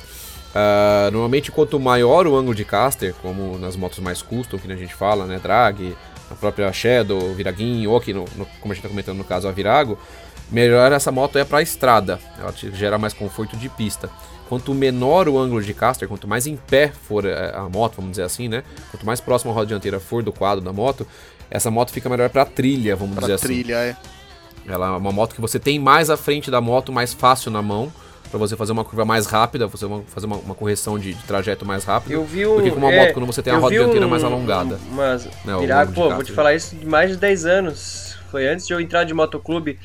Speaker 5: Ah, normalmente, quanto maior o ângulo de caster, como nas motos mais custom, que a gente fala, né? Drag, a própria Shadow, Viraguinho, ou aqui, no, no- como a gente está comentando no caso, a Virago, melhor essa moto é para estrada. Ela te gera mais conforto de pista. Quanto menor o ângulo de caster, quanto mais em pé for eh, a moto, vamos dizer assim, né? Quanto mais próximo a roda dianteira for do quadro da moto, essa moto fica melhor para trilha, vamos dizer
Speaker 1: Pra
Speaker 5: assim.
Speaker 1: trilha, é.
Speaker 5: Ela é uma moto que você tem mais à frente da moto, mais fácil na mão, para você fazer uma curva mais rápida, você fazer uma, uma correção de, de trajeto mais rápido.
Speaker 2: Eu vi um.
Speaker 5: do que com uma
Speaker 2: é,
Speaker 5: moto quando você tem a roda dianteira
Speaker 2: um-
Speaker 5: mais alongada.
Speaker 2: Mas,
Speaker 5: Né,
Speaker 2: pô, vou te falar isso de mais de 10 anos. Foi antes de eu entrar de motoclube.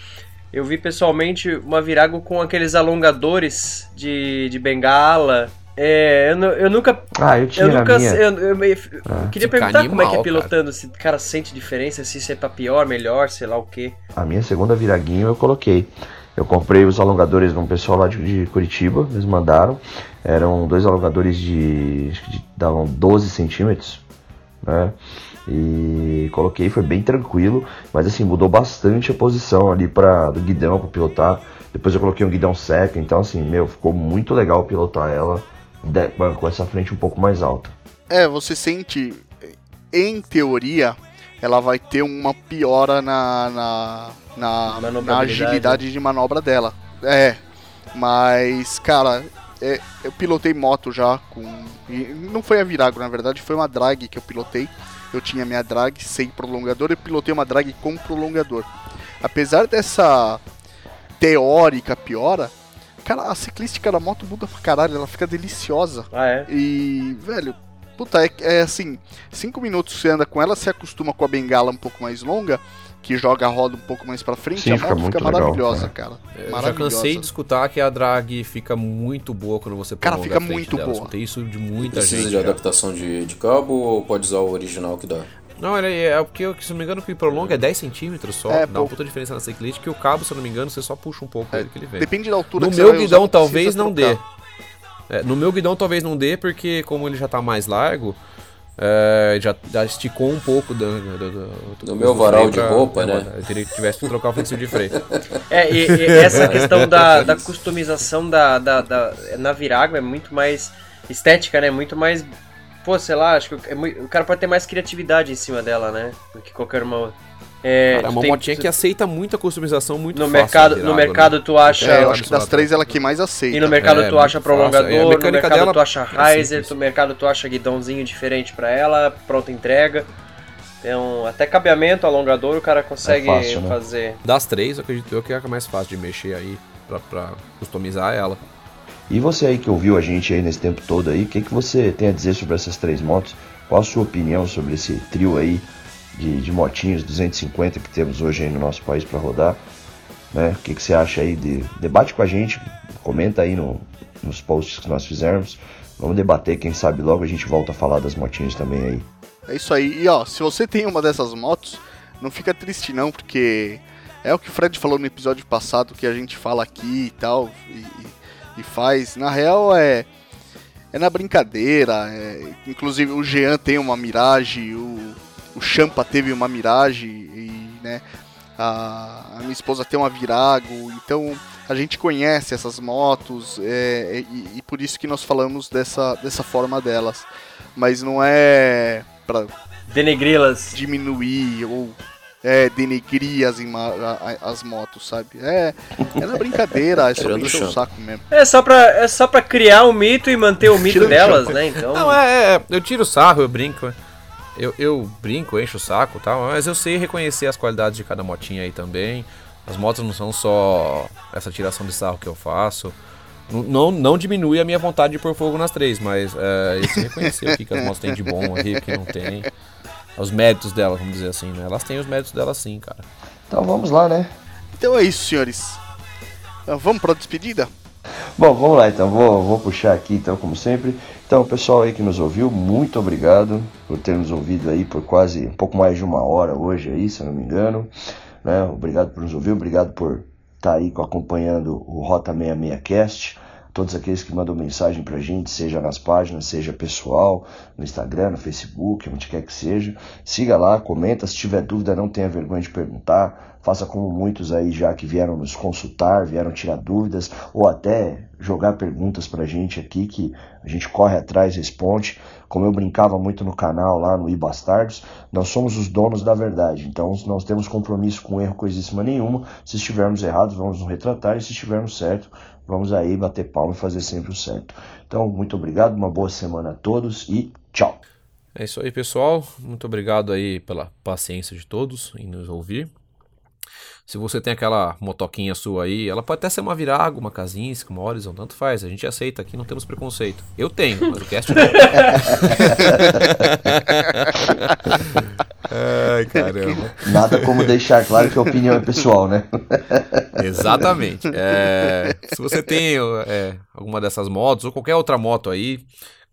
Speaker 2: Eu vi pessoalmente uma Virago com aqueles alongadores de, de bengala. É, eu, eu nunca.
Speaker 4: Ah, eu tinha
Speaker 2: Eu nunca.
Speaker 4: minha.
Speaker 2: Eu, eu me-
Speaker 4: Ah.
Speaker 2: queria
Speaker 5: Fica
Speaker 2: perguntar como é que é
Speaker 5: animal,
Speaker 2: pilotando, se o cara sente diferença, se isso é pra pior, melhor, sei lá o quê.
Speaker 4: A minha segunda viraguinho eu coloquei. Eu comprei os alongadores de um pessoal lá de, de Curitiba, eles mandaram. Eram dois alongadores de. acho que de- davam 12 centímetros, né? E coloquei, foi bem tranquilo, mas assim, mudou bastante a posição ali para do guidão para pilotar. Depois eu coloquei um guidão seco, então assim, meu, ficou muito legal pilotar ela de- com essa frente um pouco mais alta.
Speaker 1: É, você sente, em teoria, ela vai ter uma piora na, na, na, na agilidade de manobra dela. É, mas, cara, é, eu pilotei moto já com. e não foi a Virago, na verdade, foi uma drag que eu pilotei. Eu tinha minha drag sem prolongador e pilotei uma drag com prolongador. Apesar dessa teórica piora, cara, a ciclística da moto muda pra caralho, ela fica deliciosa.
Speaker 2: Ah, é?
Speaker 1: E, velho, puta, é, é assim, cinco minutos você anda com ela, você acostuma com a bengala um pouco mais longa, que joga a roda um pouco mais pra frente,
Speaker 4: Sim,
Speaker 1: a
Speaker 4: fica
Speaker 1: moto
Speaker 4: muito
Speaker 1: fica
Speaker 4: legal,
Speaker 1: maravilhosa,
Speaker 4: é.
Speaker 1: cara.
Speaker 5: Eu já
Speaker 1: Maravilhosa.
Speaker 5: cansei de escutar que a drag fica muito boa quando você
Speaker 1: Cara, fica muito
Speaker 5: dela.
Speaker 1: boa.
Speaker 5: Escutei isso de muita
Speaker 3: Precisa
Speaker 5: gente.
Speaker 3: de
Speaker 5: cara.
Speaker 3: adaptação de, de cabo ou pode usar o original que dá?
Speaker 5: Não, ele é, é porque, se não me engano, o que prolonga é 10 centímetros só.
Speaker 1: É,
Speaker 5: dá uma puta diferença na cyclist, que o cabo, se eu não me engano, você só puxa um pouco ele que ele vem.
Speaker 1: Depende da altura
Speaker 5: No
Speaker 1: que você
Speaker 5: meu
Speaker 1: vai
Speaker 5: guidão
Speaker 1: usar,
Speaker 5: talvez não dê.
Speaker 1: trocar.
Speaker 5: É, no meu guidão talvez não dê, porque como ele já tá mais largo, é, já, já esticou um pouco do, do, do- do-
Speaker 3: No meu varal de roupa, né?
Speaker 5: Eu teria que tivesse que trocar o flexível de freio.
Speaker 2: É, e, e essa questão da, da customização da, da, da- na Virago é muito mais estética, né? Muito mais. Pô, sei lá, acho que é o cara pode ter mais criatividade em cima dela, né? Do que qualquer uma outra. É,
Speaker 5: Cara, é uma
Speaker 2: tem-
Speaker 5: motinha
Speaker 2: tu-
Speaker 5: que aceita muita customização muito
Speaker 2: no
Speaker 5: fácil.
Speaker 2: mercado, no
Speaker 5: Virago,
Speaker 2: mercado
Speaker 5: né?
Speaker 2: tu acha.
Speaker 1: É, eu acho que das três ela é que mais
Speaker 2: E
Speaker 1: aceita.
Speaker 2: no mercado
Speaker 5: É,
Speaker 2: tu acha.
Speaker 5: É,
Speaker 2: prolongador, no mercado
Speaker 5: dela
Speaker 2: tu acha
Speaker 5: é
Speaker 2: riser, no mercado tu acha guidãozinho diferente pra ela, pronta entrega. Então, até cabeamento, alongador, o cara consegue
Speaker 4: É fácil, né?
Speaker 2: fazer.
Speaker 5: Das três, eu acredito eu que é a mais fácil de mexer aí pra, pra customizar ela.
Speaker 4: E você aí que ouviu a gente aí nesse tempo todo aí, o que, que você tem a dizer sobre essas três motos? Qual a sua opinião sobre esse trio aí de, de motinhos 250 que temos hoje aí no nosso país para rodar? Né? O que, que você acha aí? De, debate com a gente, comenta aí no, nos posts que nós fizermos. Vamos debater, quem sabe logo a gente volta a falar das motinhas também aí.
Speaker 1: É isso aí. E ó, se você tem uma dessas motos, não fica triste não, porque é o que o Fred falou no episódio passado, que a gente fala aqui e tal, e, e- e faz. Na real é. É na brincadeira. é- inclusive o Jean tem uma Mirage, o, o Champa teve uma Mirage, e né. A, a minha esposa tem uma Virago, então a gente conhece essas motos é, e, e por isso que nós falamos dessa, dessa forma delas. Mas não é pra
Speaker 2: Denegri-las.
Speaker 1: diminuir ou é, denegrir as, as motos, sabe? É, é na brincadeira, é só pra
Speaker 3: o
Speaker 1: encher o saco mesmo.
Speaker 2: É só pra, é só pra criar um mito e manter o mito delas, né? Então.
Speaker 5: Não, é, é, eu tiro o sarro, eu brinco. Eu, eu brinco, encho o saco e tal, mas eu sei reconhecer as qualidades de cada motinha aí também. As motos não são só essa tiração de sarro que eu faço. Não, não diminui a minha vontade de pôr fogo nas três, mas é, eu sei reconhecer o que, que as motos têm de bom aí, o que não tem. Os méritos delas, vamos dizer assim, né? Elas têm os méritos delas sim, cara.
Speaker 4: Então vamos lá, né?
Speaker 1: Então é isso, senhores. Ah, Vamos pra despedida?
Speaker 4: Bom, vamos lá então, vou, vou puxar aqui então, como sempre. Então, pessoal aí que nos ouviu, muito obrigado por ter nos ouvido aí por quase um pouco mais de uma hora hoje aí, se eu não me engano. Né? Obrigado por nos ouvir, obrigado por estar aí acompanhando o Rota 66 Cast. Todos aqueles que mandam mensagem pra gente, seja nas páginas, seja pessoal, no Instagram, no Facebook, onde quer que seja. Siga lá, comenta. Se tiver dúvida, não tenha vergonha de perguntar. Faça como muitos aí já que vieram nos consultar, vieram tirar dúvidas ou até jogar perguntas pra gente aqui que a gente corre atrás, responde. Como eu brincava muito no canal lá no iBastardos, nós somos os donos da verdade. Então nós temos compromisso com erro coisíssima nenhuma. Se estivermos errados, vamos nos retratar e se estivermos certo, vamos aí bater palma e fazer sempre o certo. Então, muito obrigado, uma boa semana a todos e tchau.
Speaker 5: É isso aí, pessoal. Muito obrigado aí pela paciência de todos em nos ouvir. Se você tem aquela motoquinha sua aí, ela pode até ser uma Virago, uma Kazinski, uma Horizon, tanto faz. A gente aceita aqui, não temos preconceito. Eu tenho, mas o cast não. Ai, caramba.
Speaker 4: Nada como deixar claro que a opinião é pessoal, né?
Speaker 5: Exatamente. É, se você tem é, alguma dessas motos ou qualquer outra moto aí,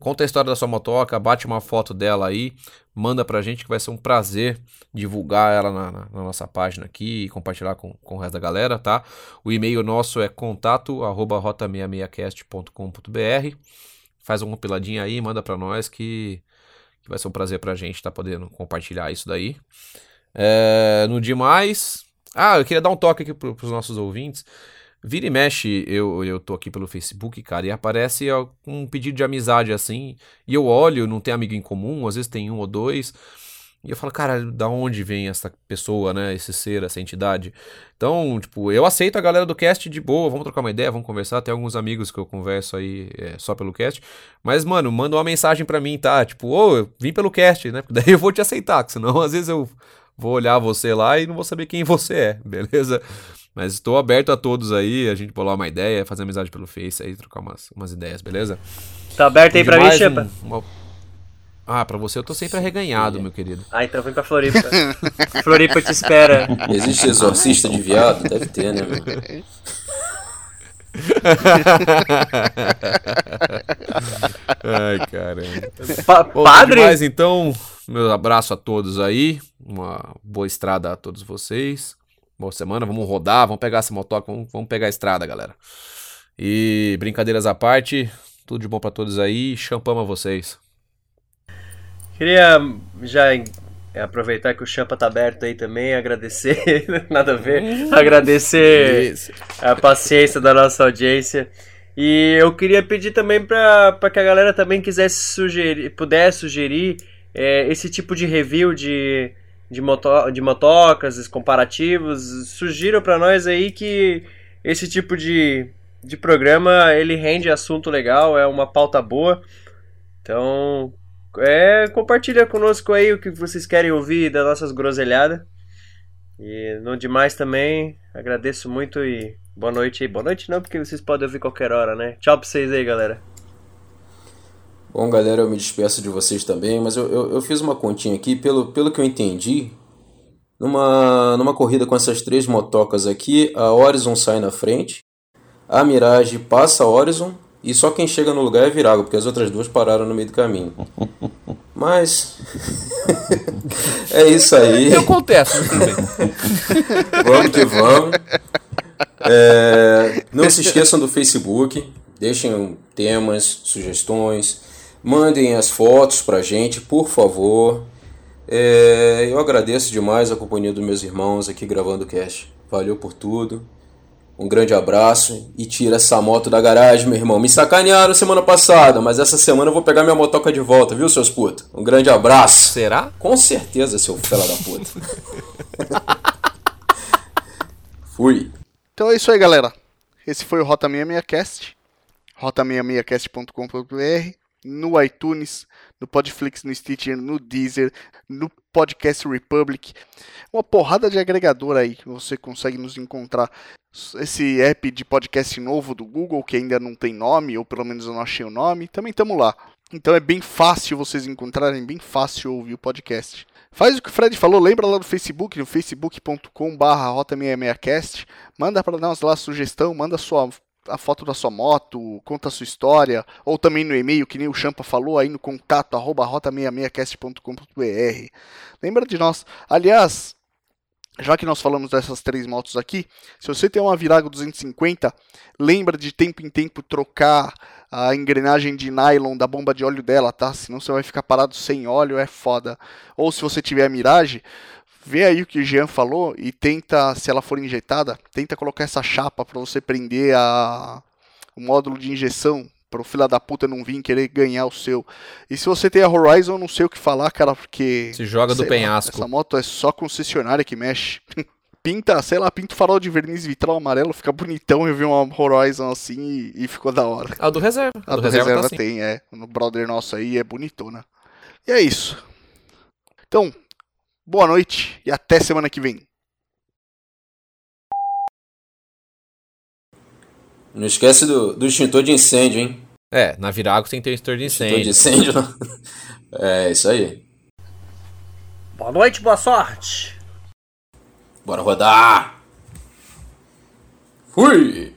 Speaker 5: conta a história da sua motoca, bate uma foto dela aí, manda pra gente que vai ser um prazer divulgar ela na, na- na nossa página aqui e compartilhar com, com o resto da galera, tá? O e-mail nosso é contato arroba rota66cast.com.br Faz uma compiladinha aí, manda pra nós que, que vai ser um prazer pra gente estar podendo compartilhar isso daí. É, no demais. Ah, eu queria dar um toque aqui pro, pros nossos ouvintes. Vira e mexe, eu, eu tô aqui pelo Facebook, cara, e aparece um pedido de amizade assim. E eu olho, não tem amigo em comum, às vezes tem um ou dois. E eu falo, cara, da onde vem essa pessoa, né? Esse ser, essa entidade? Então, tipo, eu aceito a galera do cast de boa, vamos trocar uma ideia, vamos conversar. Tem alguns amigos que eu converso aí é, só pelo cast. Mas, mano, manda uma mensagem pra mim, tá? Tipo, ô, eu vim pelo cast, né? Porque daí eu vou te aceitar, que senão às vezes eu vou olhar você lá e não vou saber quem você é, beleza? Mas estou aberto a todos aí, a gente bolar uma ideia, fazer amizade pelo Face aí, trocar umas, umas ideias, beleza?
Speaker 2: Tá aberto aí pra mim, Chepa?
Speaker 5: um- uma- Ah, pra você eu tô sempre arreganhado, meu querido.
Speaker 2: Ah, então vem pra Floripa. Floripa te espera.
Speaker 3: Existe exorcista de viado? Deve ter, né, meu?
Speaker 5: Ai, caramba.
Speaker 2: Pa-
Speaker 5: Bom,
Speaker 2: padre?
Speaker 5: Mas então, meu abraço a todos aí. Uma boa estrada a todos vocês. Boa semana, vamos rodar, vamos pegar essa motoca, vamos, vamos pegar a estrada, galera. E brincadeiras à parte, tudo de bom pra todos aí. Champama vocês.
Speaker 2: Queria já aproveitar que o Champa tá aberto aí também, agradecer, nada a ver, agradecer
Speaker 5: Isso.
Speaker 2: a paciência da nossa audiência. E eu queria pedir também para que a galera também quisesse sugerir, pudesse sugerir é, esse tipo de review de, de, moto, de motocas, os comparativos. Sugiram para nós aí que esse tipo de, de programa ele rende assunto legal, é uma pauta boa. Então, é, compartilha conosco aí o que vocês querem ouvir das nossas groselhadas. E no demais também, agradeço muito e boa noite aí. Boa noite não, porque vocês podem ouvir qualquer hora, né? Tchau pra vocês aí, galera.
Speaker 3: Bom, galera, eu me despeço de vocês também, mas eu, eu, eu fiz uma continha aqui, pelo, pelo que eu entendi, numa, numa corrida com essas três motocas aqui, a Horizon sai na frente, a Mirage passa a Horizon, e só quem chega no lugar é Virago, porque as outras duas pararam no meio do caminho. Mas. é isso aí.
Speaker 5: Eu contesto, mas tudo bem.
Speaker 3: Vamos que vamos. É, não se esqueçam do Facebook. Deixem temas, sugestões. Mandem as fotos pra gente, por favor. É, eu agradeço demais a companhia dos meus irmãos aqui gravando o cast. Valeu por tudo. Um grande abraço e tira essa moto da garagem, meu irmão. Me sacanearam semana passada, mas essa semana eu vou pegar minha motoca de volta, viu, seus putos? Um grande abraço.
Speaker 5: Será?
Speaker 3: Com certeza, seu fela da puta. Fui.
Speaker 1: Então é isso aí, galera. Esse foi o Rota 66cast. rota66cast.com.br no iTunes, no Podflix, no Stitcher, no Deezer, no Podcast Republic. Uma porrada de agregador aí que você consegue nos encontrar. Esse app de podcast novo do Google, que ainda não tem nome, ou pelo menos eu não achei o nome, também estamos lá. Então é bem fácil vocês encontrarem, bem fácil ouvir o podcast. Faz o que o Fred falou, lembra lá do Facebook, no facebook.com.br rota66cast. Manda para nós lá sugestão, manda sua a foto da sua moto, conta a sua história, ou também no e-mail, que nem o Champa falou, aí no contato arroba rota66cast.com.br. Lembra de nós. Aliás, já que nós falamos dessas três motos aqui, se você tem uma Virago 250, lembra de tempo em tempo trocar a engrenagem de nylon da bomba de óleo dela, tá? Senão você vai ficar parado sem óleo, é foda. Ou se você tiver a Mirage, vê aí o que o Jean falou e tenta, se ela for injetada, tenta colocar essa chapa para você prender a, o módulo de injeção para o filho da puta não vir querer ganhar o seu. E se você tem a Horizon, não sei o que falar, cara, porque
Speaker 5: Se joga do
Speaker 1: lá,
Speaker 5: penhasco.
Speaker 1: essa moto é só concessionária que mexe. Pinta, sei lá, pinta o farol de verniz vitral amarelo, fica bonitão. Eu vi uma Horizon assim e, e ficou da hora.
Speaker 5: A do reserva.
Speaker 1: A do, reserva, tem, é. No brother nosso aí é bonitona. E é isso. Então, boa noite e até semana que vem.
Speaker 3: Não esquece do, do extintor de incêndio, hein?
Speaker 5: É, na Virago tem que ter extintor de
Speaker 3: Extintor de
Speaker 5: incêndio.
Speaker 3: incêndio. É, isso aí.
Speaker 2: Boa noite, boa sorte.
Speaker 3: Bora rodar! Fui!